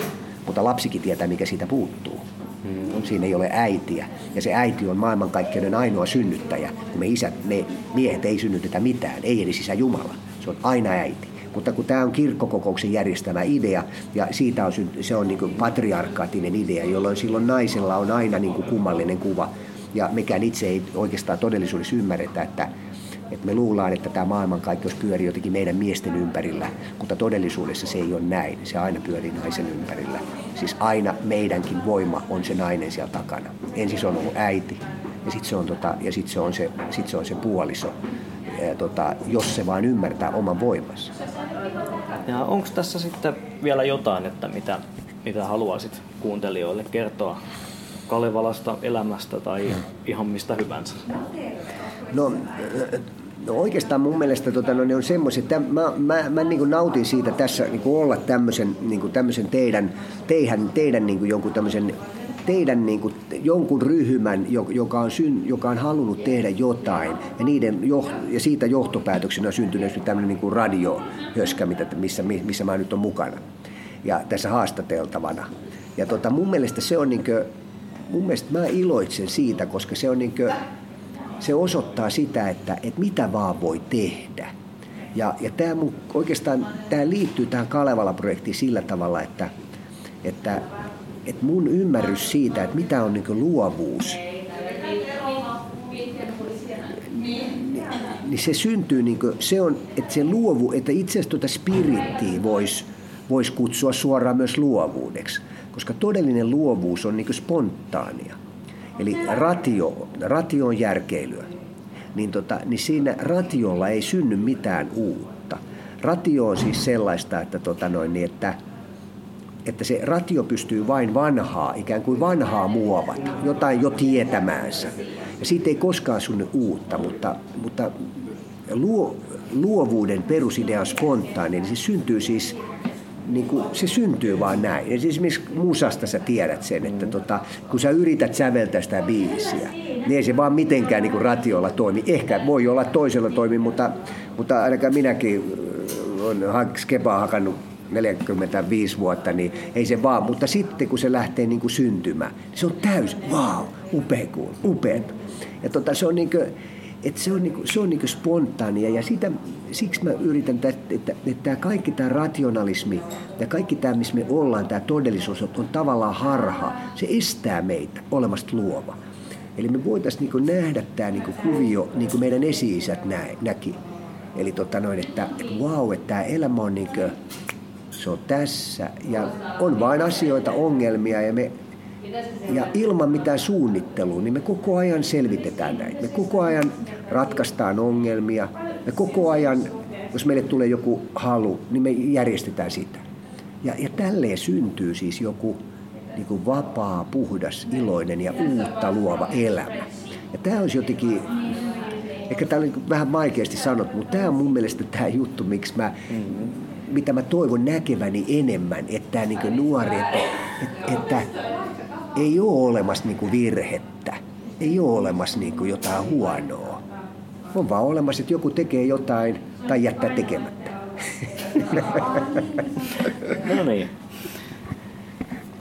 Mutta lapsikin tietää, mikä siitä puuttuu. Mm. Siinä ei ole äitiä. Ja se äiti on maailmankaikkeuden ainoa synnyttäjä. Me, isät, me miehet ei synnytetä mitään, ei edes isä Jumala. Se on aina äiti. Mutta kun tämä on kirkkokokouksen järjestämä idea, ja siitä on, se on niin patriarkaattinen idea, jolloin silloin naisella on aina niin kuin kummallinen kuva. Ja mekään itse ei oikeastaan todellisuudessa ymmärretä, että että me luullaan, että tämä maailmankaikkeus pyörii jotenkin meidän miesten ympärillä, mutta todellisuudessa se ei ole näin. Se aina pyörii naisen ympärillä. Siis aina meidänkin voima on se nainen siellä takana. Ensin se on ollut äiti ja sitten se, on tota, ja sit se, on se, sit se on se puoliso, ja tota, jos se vaan ymmärtää oman voimansa. Ja onko tässä sitten vielä jotain, että mitä, mitä haluaisit kuuntelijoille kertoa Kalevalasta, elämästä tai ihan mistä hyvänsä? No, No oikeastaan mun mielestä tota, no, ne on semmoiset, että mä, mä, mä niin nautin siitä tässä niin olla tämmöisen, niin tämmöisen teidän, teidän, teidän niin jonkun tämmöisen teidän niin kuin, jonkun ryhmän, joka on, syn, joka on halunnut tehdä jotain, ja, niiden jo, ja siitä johtopäätöksenä on syntynyt tämmöinen niin kuin radiohöskä, missä, missä mä nyt on mukana, ja tässä haastateltavana. Ja tota, mun mielestä se on, niin kuin, mun mielestä mä iloitsen siitä, koska se on niin kuin, se osoittaa sitä, että, että mitä vaan voi tehdä. Ja, ja tämä mun, oikeastaan tämä liittyy tähän Kalevala-projektiin sillä tavalla, että, että, että mun ymmärrys siitä, että mitä on niin luovuus, niin, se syntyy, niin kuin, se on, että se luovu, että itse asiassa tuota spirittiä voisi vois kutsua suoraan myös luovuudeksi, koska todellinen luovuus on niin spontaania. Eli ratio, ratio on järkeilyä. Niin, tota, niin siinä ratiolla ei synny mitään uutta. Ratio on siis sellaista, että, tota noin, niin että että se ratio pystyy vain vanhaa, ikään kuin vanhaa muovata, jotain jo tietämäänsä. Ja siitä ei koskaan synny uutta, mutta, mutta luo, luovuuden perusidea on spontaani, niin se syntyy siis niin kuin, se syntyy vaan näin. Ja siis esimerkiksi musasta sä tiedät sen, että tota, kun sä yrität säveltää sitä biisiä, niin ei se vaan mitenkään niin kuin ratiolla toimi. Ehkä voi olla toisella toimi, mutta, mutta ainakaan minäkin olen skepaa hakannut 45 vuotta, niin ei se vaan. Mutta sitten kun se lähtee niin kuin syntymään, niin se on täys, wow, upea, upea. Ja tota, se on niin kuin, että se on, niinku, se on niinku spontaania ja sitä, siksi mä yritän, että, että, että kaikki tämä rationalismi ja kaikki tämä, missä me ollaan, tämä todellisuus on tavallaan harha. Se estää meitä olemasta luova. Eli me voitaisiin niinku nähdä tämä niinku kuvio, niin kuin meidän esi-isät näki. Eli tota noin, että, että wow, että tämä elämä on niinku, se on tässä ja on vain asioita, ongelmia ja me ja ilman mitään suunnittelua, niin me koko ajan selvitetään näitä. Me koko ajan ratkaistaan ongelmia. Me koko ajan, jos meille tulee joku halu, niin me järjestetään sitä. Ja, ja tälleen syntyy siis joku niin kuin vapaa, puhdas, iloinen ja uutta luova elämä. Ja tämä olisi jotenkin, ehkä tämä on vähän vaikeasti sanottu, mutta tämä on mun mielestä tämä juttu, miksi mä, mitä mä toivon näkeväni enemmän, että tämä niin nuori, että, että ei ole olemassa niin kuin virhettä. Ei ole olemassa niin kuin jotain huonoa. On vaan olemassa, että joku tekee jotain tai jättää tekemättä. no niin.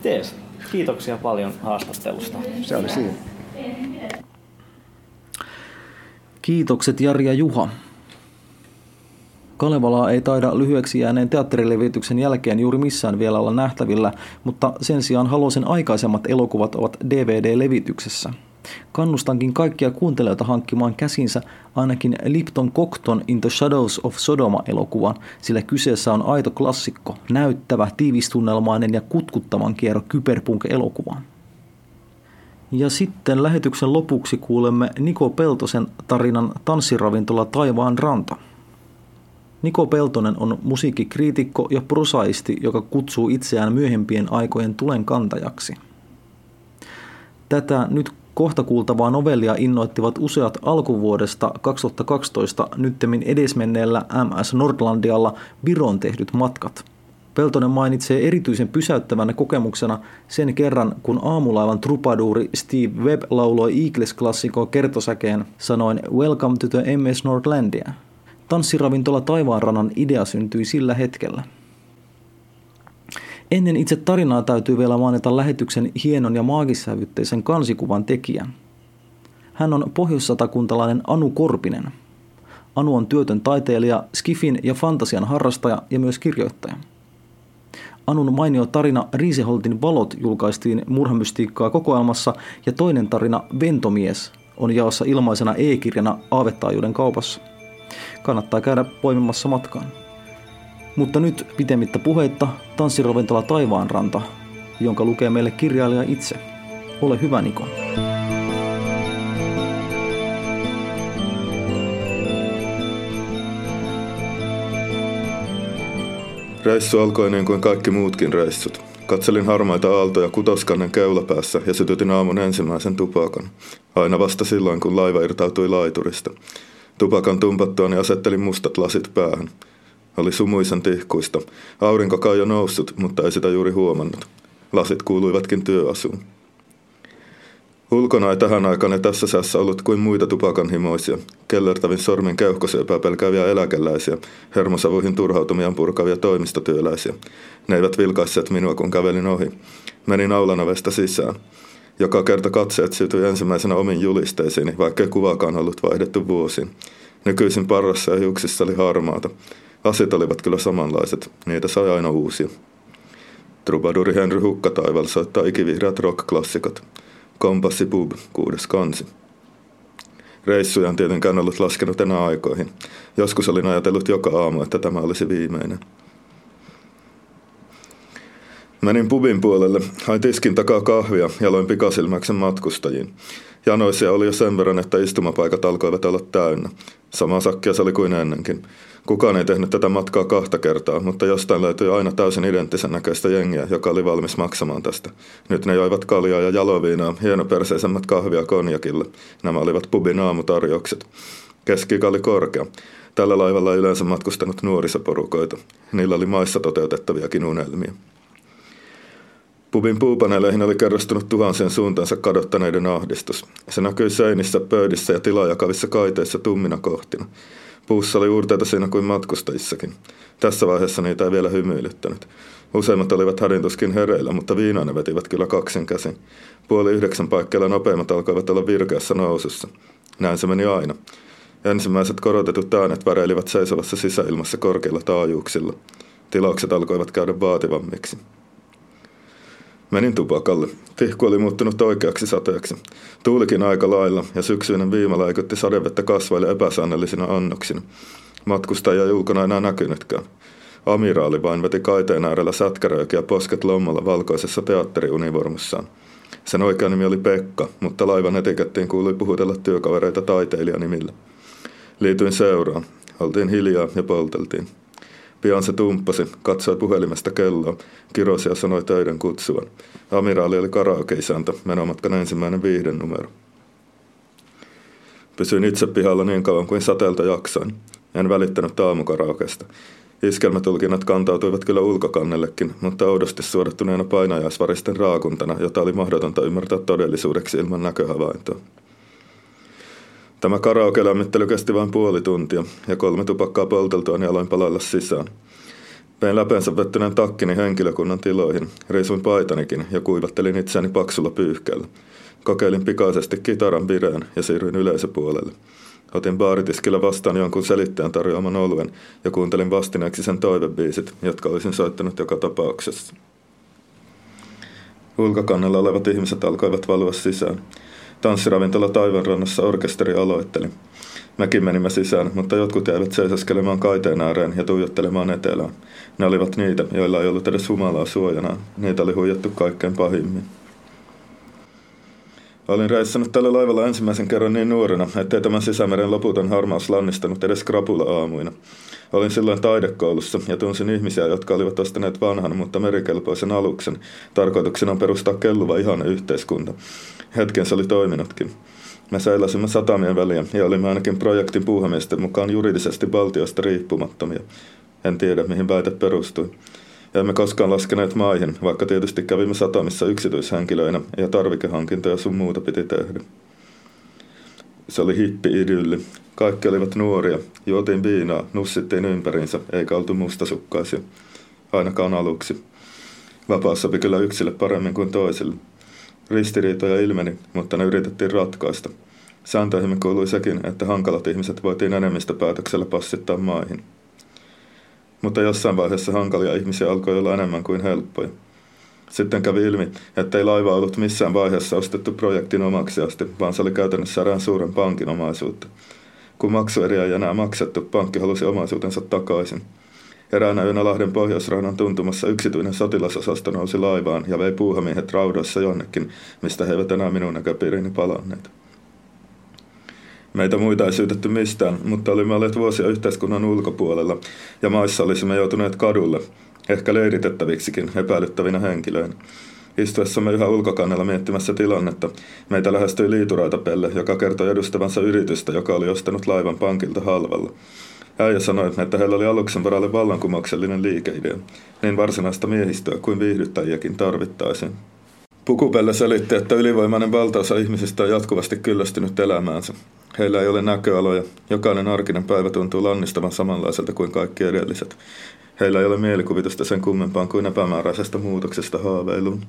Tees, kiitoksia paljon haastattelusta. Se oli siinä. Kiitokset Jari ja Juha. Kalevalaa ei taida lyhyeksi jääneen teatterilevityksen jälkeen juuri missään vielä olla nähtävillä, mutta sen sijaan Halosen aikaisemmat elokuvat ovat DVD-levityksessä. Kannustankin kaikkia kuuntelijoita hankkimaan käsinsä ainakin Lipton Cockton In the Shadows of Sodoma-elokuvan, sillä kyseessä on aito klassikko, näyttävä, tiivistunnelmainen ja kutkuttavan kierro kyberpunk-elokuvaan. Ja sitten lähetyksen lopuksi kuulemme Niko Peltosen tarinan Tanssiravintola Taivaan ranta – Niko Peltonen on musiikkikriitikko ja prosaisti, joka kutsuu itseään myöhempien aikojen tulen kantajaksi. Tätä nyt kohta kuultavaa novellia innoittivat useat alkuvuodesta 2012 nyttemmin edesmenneellä MS Nordlandialla Viron tehdyt matkat. Peltonen mainitsee erityisen pysäyttävänä kokemuksena sen kerran, kun aamulaivan trupaduuri Steve Webb lauloi Eagles-klassikkoa kertosäkeen sanoen Welcome to the MS Nordlandia – Tanssiravintola Taivaanranan idea syntyi sillä hetkellä. Ennen itse tarinaa täytyy vielä mainita lähetyksen hienon ja maagissävytteisen kansikuvan tekijä. Hän on pohjoissatakuntalainen Anu Korpinen. Anu on työtön taiteilija, skifin ja fantasian harrastaja ja myös kirjoittaja. Anun mainio tarina Riiseholtin valot julkaistiin murhamystiikkaa kokoelmassa ja toinen tarina Ventomies on jaossa ilmaisena e-kirjana Aavetaajuuden kaupassa kannattaa käydä poimimassa matkaan. Mutta nyt pitemmittä puheitta tanssirovintola Taivaanranta, jonka lukee meille kirjailija itse. Ole hyvä Niko. Reissu alkoi niin kuin kaikki muutkin reissut. Katselin harmaita aaltoja kutoskannen käyläpäässä ja sytytin aamun ensimmäisen tupakan. Aina vasta silloin, kun laiva irtautui laiturista. Tupakan tumpattuani asettelin mustat lasit päähän. Oli sumuisen tihkuista. Aurinko kai jo noussut, mutta ei sitä juuri huomannut. Lasit kuuluivatkin työasuun. Ulkona ei tähän aikaan ja tässä säässä ollut kuin muita tupakanhimoisia, kellertävin sormin keuhkosyöpää pelkääviä eläkeläisiä, hermosavuihin turhautumiaan purkavia toimistotyöläisiä. Ne eivät vilkaisseet minua, kun kävelin ohi. Menin aulanavesta sisään. Joka kerta katseet sytyi ensimmäisenä omiin julisteisiini, vaikkei kuvaakaan ollut vaihdettu vuosiin. Nykyisin parrassa ja hiuksissa oli harmaata. Asit olivat kyllä samanlaiset, niitä sai aina uusia. Trubaduri Henry Hukkataival soittaa ikivihreät rock-klassikot. Kompassi Pub, kuudes kansi. Reissuja on tietenkään ollut laskenut enää aikoihin. Joskus olin ajatellut joka aamu, että tämä olisi viimeinen. Menin pubin puolelle, hain tiskin takaa kahvia ja loin pikasilmäksen matkustajiin. Janoisia oli jo sen verran, että istumapaikat alkoivat olla täynnä. Sama sakkia se oli kuin ennenkin. Kukaan ei tehnyt tätä matkaa kahta kertaa, mutta jostain löytyi aina täysin identtisen näköistä jengiä, joka oli valmis maksamaan tästä. Nyt ne joivat kaljaa ja jaloviinaa, hienoperseisemmät kahvia konjakille. Nämä olivat pubin aamutarjoukset. keski oli korkea. Tällä laivalla yleensä matkustanut nuorisoporukoita. Niillä oli maissa toteutettaviakin unelmia. Pubin puupaneeleihin oli kerrostunut tuhansien suuntaansa kadottaneiden ahdistus. Se näkyi seinissä, pöydissä ja tilaajakavissa kaiteissa tummina kohtina. Puussa oli uurteita siinä kuin matkustajissakin. Tässä vaiheessa niitä ei vielä hymyilyttänyt. Useimmat olivat hädintuskin hereillä, mutta viinaa ne vetivät kyllä kaksin käsin. Puoli yhdeksän paikkeilla nopeimmat alkoivat olla virkeässä nousussa. Näin se meni aina. Ensimmäiset korotetut äänet väreilivät seisovassa sisäilmassa korkeilla taajuuksilla. Tilaukset alkoivat käydä vaativammiksi. Menin tupakalle. Tihku oli muuttunut oikeaksi sateeksi. Tuulikin aika lailla ja syksyinen viima laikutti sadevettä kasvaille epäsäännöllisinä annoksina. Matkustajia ei ulkona enää näkynytkään. Amiraali vain veti kaiteen äärellä sätkäröikiä posket lommalla valkoisessa teatteriunivormussaan. Sen oikea nimi oli Pekka, mutta laivan etikettiin kuului puhutella työkavereita taiteilijanimillä. Liityin seuraan. Oltiin hiljaa ja polteltiin. Pian se tumppasi, katsoi puhelimesta kelloa, kirosi ja sanoi töiden kutsuvan. Amiraali oli karaoke-isäntä, menomatkan ensimmäinen viiden numero. Pysyin itse pihalla niin kauan kuin sateelta jaksoin. En välittänyt aamukaraokesta. Iskelmätulkinnat kantautuivat kyllä ulkokannellekin, mutta oudosti suodattuneena painajaisvaristen raakuntana, jota oli mahdotonta ymmärtää todellisuudeksi ilman näköhavaintoa. Tämä karaoke-lämmittely kesti vain puoli tuntia, ja kolme tupakkaa polteltua, niin aloin palailla sisään. Vein läpeensä vettyneen takkini henkilökunnan tiloihin, riisuin paitanikin ja kuivattelin itseäni paksulla pyyhkeellä. Kokeilin pikaisesti kitaran vireen ja siirryin yleisöpuolelle. Otin baaritiskillä vastaan jonkun selittäjän tarjoaman oluen ja kuuntelin vastineeksi sen toivebiisit, jotka olisin soittanut joka tapauksessa. Ulkokannella olevat ihmiset alkoivat valua sisään. Tanssiravintola Taivanrannassa orkesteri aloitteli. Mekin menimme sisään, mutta jotkut jäivät seisoskelemaan kaiteen ääreen ja tuijottelemaan etelään. Ne olivat niitä, joilla ei ollut edes humalaa suojana. Niitä oli huijattu kaikkein pahimmin. Olin reissannut tällä laivalla ensimmäisen kerran niin nuorena, ettei tämän sisämeren loputon harmaus lannistanut edes krapula-aamuina. Olin silloin taidekoulussa ja tunsin ihmisiä, jotka olivat ostaneet vanhan, mutta merikelpoisen aluksen. Tarkoituksena on perustaa kelluva ihana yhteiskunta. Hetken se oli toiminutkin. Me seilasimme satamien väliä ja olimme ainakin projektin puuhamiesten mukaan juridisesti valtiosta riippumattomia. En tiedä, mihin väite perustui. Emme koskaan laskeneet maihin, vaikka tietysti kävimme satamissa yksityishenkilöinä ja tarvikehankintoja sun muuta piti tehdä. Se oli hippi-idylli. Kaikki olivat nuoria, juotiin viinaa, nussittiin ympäriinsä, eikä oltu mustasukkaisia. Ainakaan aluksi. Vapaus sopi kyllä yksille paremmin kuin toisille. Ristiriitoja ilmeni, mutta ne yritettiin ratkaista. Sääntöihimme kuului sekin, että hankalat ihmiset voitiin enemmistöpäätöksellä passittaa maihin. Mutta jossain vaiheessa hankalia ihmisiä alkoi olla enemmän kuin helppoja. Sitten kävi ilmi, että ei laiva ollut missään vaiheessa ostettu projektin omaksi asti, vaan se oli käytännössä erään suuren pankin omaisuutta. Kun maksueriä ei enää maksettu, pankki halusi omaisuutensa takaisin. Eräänä yönä Lahden pohjoisrannan tuntumassa yksityinen sotilasosasto nousi laivaan ja vei puuhamiehet raudoissa jonnekin, mistä he eivät enää minun näköpiirini palanneet. Meitä muita ei syytetty mistään, mutta olimme olleet vuosia yhteiskunnan ulkopuolella ja maissa olisimme joutuneet kadulle, ehkä leiritettäviksikin epäilyttävinä henkilöinä. Istuessamme yhä ulkokannella miettimässä tilannetta, meitä lähestyi liituraita Pelle, joka kertoi edustavansa yritystä, joka oli ostanut laivan pankilta halvalla. Äijä sanoi, että heillä oli aluksen varalle vallankumouksellinen liikeidea. Niin varsinaista miehistöä kuin viihdyttäjiäkin tarvittaisiin. Pukupelle selitti, että ylivoimainen valtaosa ihmisistä on jatkuvasti kyllästynyt elämäänsä. Heillä ei ole näköaloja. Jokainen arkinen päivä tuntuu lannistavan samanlaiselta kuin kaikki edelliset. Heillä ei ole mielikuvitusta sen kummempaan kuin epämääräisestä muutoksesta haaveiluun.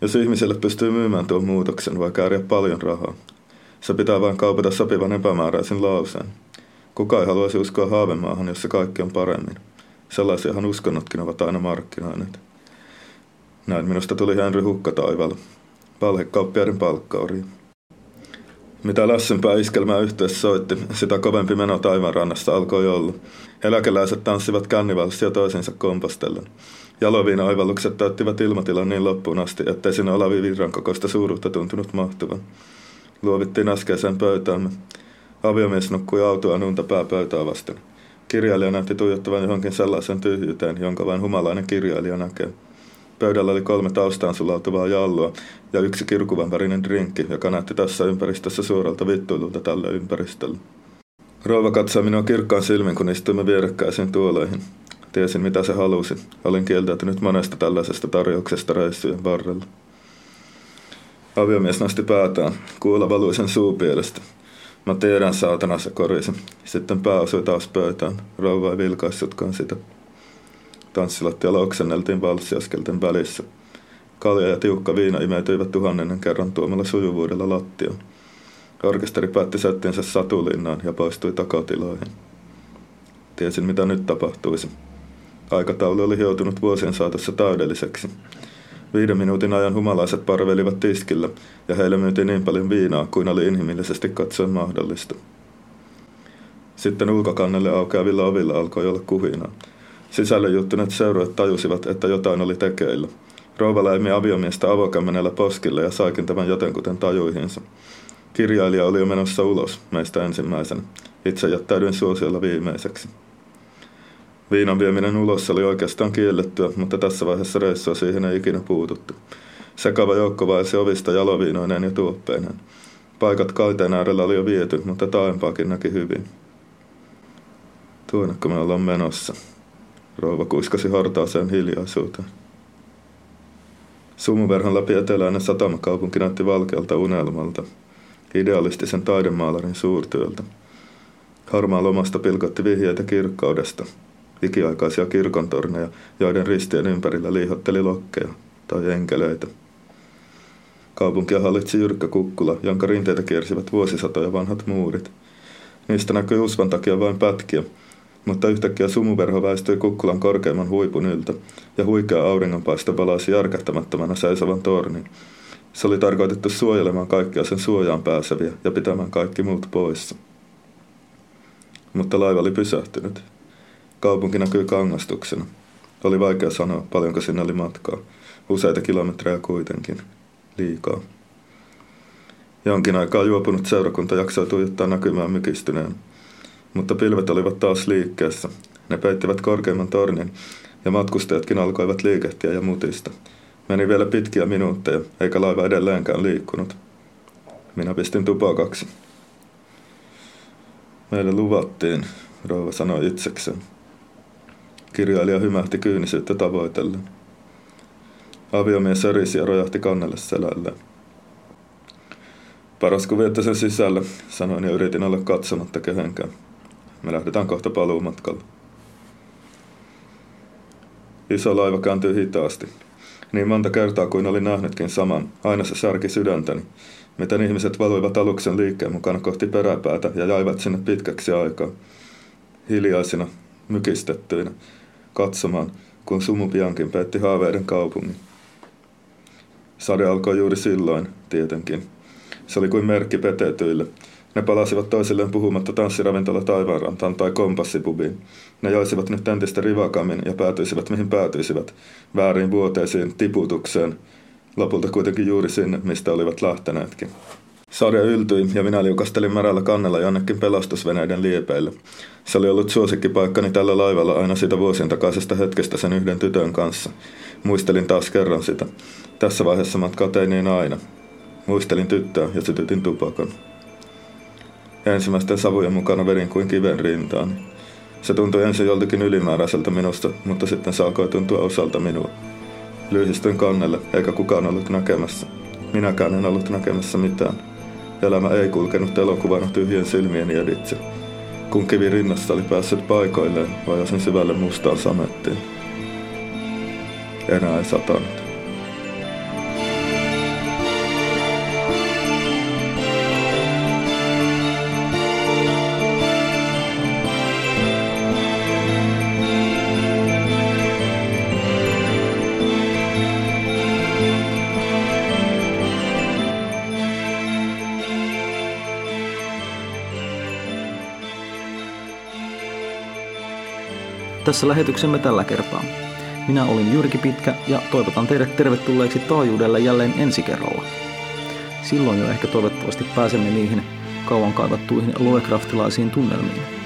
Jos ihmiselle pystyy myymään tuon muutoksen, voi kääriä paljon rahaa. Se pitää vain kaupata sopivan epämääräisen lauseen. Kuka ei haluaisi uskoa haavemaahan, jossa kaikki on paremmin. Sellaisiahan uskonnotkin ovat aina markkinoineet. Näin minusta tuli Henry Hukka taivaalla. Valhekauppiaiden palkkauriin. Mitä lässempää iskelmää yhteys soitti, sitä kovempi meno taivaanrannassa alkoi olla. Eläkeläiset tanssivat kännivalssia toisensa kompastellen. Jaloviin oivallukset täyttivät ilmatilan niin loppuun asti, ettei sinne Olavi virran kokoista suuruutta tuntunut mahtuvan. Luovittiin äskeiseen pöytäämme. Aviomies nukkui autoa nunta pääpöytää vasten. Kirjailija näytti tuijottavan johonkin sellaisen tyhjyyteen, jonka vain humalainen kirjailija näkee. Pöydällä oli kolme taustaan sulautuvaa jallua ja yksi kirkuvan värinen drinkki, joka näytti tässä ympäristössä suoralta vittuilulta tälle ympäristölle. Rouva katsoi minua kirkkaan silmin, kun istuimme vierekkäisiin tuoleihin. Tiesin, mitä se halusi. Olin kieltäytynyt monesta tällaisesta tarjouksesta reissujen varrella. Aviomies nosti päätään. Kuulla valui sen suupielestä. Mä tiedän, saatana, se korisi. Sitten pää osui taas pöytään. Rouva ei vilkaissutkaan sitä. Tanssilattialla oksenneltiin valssiaskelten välissä. Kalja ja tiukka viina imeytyivät tuhannennen kerran tuomalla sujuvuudella lattiaan. Orkesteri päätti sättiensä satulinnaan ja poistui takatiloihin. Tiesin, mitä nyt tapahtuisi. Aikataulu oli joutunut vuosien saatossa täydelliseksi. Viiden minuutin ajan humalaiset parvelivat tiskillä, ja heille myytiin niin paljon viinaa kuin oli inhimillisesti katsoen mahdollista. Sitten ulkokannelle aukeavilla ovilla alkoi olla kuhinaa. Sisälle juttuneet seurueet tajusivat, että jotain oli tekeillä. Rouva läimi aviomiestä avokämmenellä poskille ja saikin tämän jotenkuten tajuihinsa. Kirjailija oli jo menossa ulos, meistä ensimmäisenä. Itse jättäydyin suosiolla viimeiseksi. Viinan vieminen ulos oli oikeastaan kiellettyä, mutta tässä vaiheessa reissua siihen ei ikinä puututtu. Sekava joukko vaisi ovista jaloviinoineen ja tuoppeineen. Paikat kaiteen äärellä oli jo viety, mutta taaempaakin näki hyvin. Tuonnekko me ollaan menossa? Rouva kuiskasi hartaaseen hiljaisuuteen. Sumuverhon läpi eteläinen satamakaupunki näytti valkealta unelmalta, idealistisen taidemaalarin suurtyöltä. Harmaa lomasta pilkotti vihjeitä kirkkaudesta, ikiaikaisia kirkontorneja, joiden ristien ympärillä liihotteli lokkeja tai enkeleitä. Kaupunkia hallitsi jyrkkä kukkula, jonka rinteitä kiersivät vuosisatoja vanhat muurit. Niistä näkyi usvan takia vain pätkiä, mutta yhtäkkiä sumuverho väistyi kukkulan korkeimman huipun yltä, ja huikea auringonpaisto valaisi järkähtämättömänä seisovan tornin. Se oli tarkoitettu suojelemaan kaikkia sen suojaan pääseviä ja pitämään kaikki muut poissa. Mutta laiva oli pysähtynyt. Kaupunki näkyi kangastuksena. Oli vaikea sanoa, paljonko sinne oli matkaa. Useita kilometrejä kuitenkin. Liikaa. Jonkin aikaa juopunut seurakunta jaksoi tuijottaa näkymään mykistyneen. Mutta pilvet olivat taas liikkeessä. Ne peittivät korkeimman tornin, ja matkustajatkin alkoivat liikehtiä ja mutista. Meni vielä pitkiä minuutteja, eikä laiva edelleenkään liikkunut. Minä pistin tupakaksi. Meille luvattiin, rouva sanoi itsekseen. Kirjailija hymähti kyynisyyttä tavoitellen. Aviomies sörisi ja rojahti kannelle selälleen. Paras kun viette sen sisälle, sanoin ja yritin olla katsomatta kehenkään. Me lähdetään kohta paluumatkalle. Iso laiva kääntyi hitaasti. Niin monta kertaa kuin olin nähnytkin saman, aina se särki sydäntäni, miten ihmiset valuivat aluksen liikkeen mukana kohti peräpäätä ja jäivät sinne pitkäksi aikaa. Hiljaisina, mykistettyinä, katsomaan, kun sumu piankin peitti haaveiden kaupungin. Sade alkoi juuri silloin, tietenkin. Se oli kuin merkki petetyille. Ne palasivat toisilleen puhumatta tanssiravintola taivaanrantaan tai kompassipubiin. Ne joisivat nyt entistä rivakammin ja päätyisivät mihin päätyisivät, väärin vuoteisiin, tiputukseen, lopulta kuitenkin juuri sinne, mistä olivat lähteneetkin. Sarja yltyi ja minä liukastelin märällä kannella jonnekin pelastusveneiden liepeille. Se oli ollut suosikkipaikkani tällä laivalla aina sitä vuosien takaisesta hetkestä sen yhden tytön kanssa. Muistelin taas kerran sitä. Tässä vaiheessa matkaa tein niin aina. Muistelin tyttöä ja sytytin tupakan. Ensimmäisten savujen mukana vedin kuin kiven rintaan. Se tuntui ensin joltakin ylimääräiseltä minusta, mutta sitten se alkoi tuntua osalta minua. Lyhistyin kannelle, eikä kukaan ollut näkemässä. Minäkään en ollut näkemässä mitään. Elämä ei kulkenut elokuvana tyhjien silmien editse. Kun kivi rinnassa oli päässyt paikoilleen, vajasin syvälle mustaan samettiin. Enää ei satanut. Tässä lähetyksemme tällä kertaa. Minä olin Jyrki Pitkä ja toivotan teidät tervetulleeksi taajuudelle jälleen ensi kerralla. Silloin jo ehkä toivottavasti pääsemme niihin kauan kaivattuihin Lovecraftilaisiin tunnelmiin.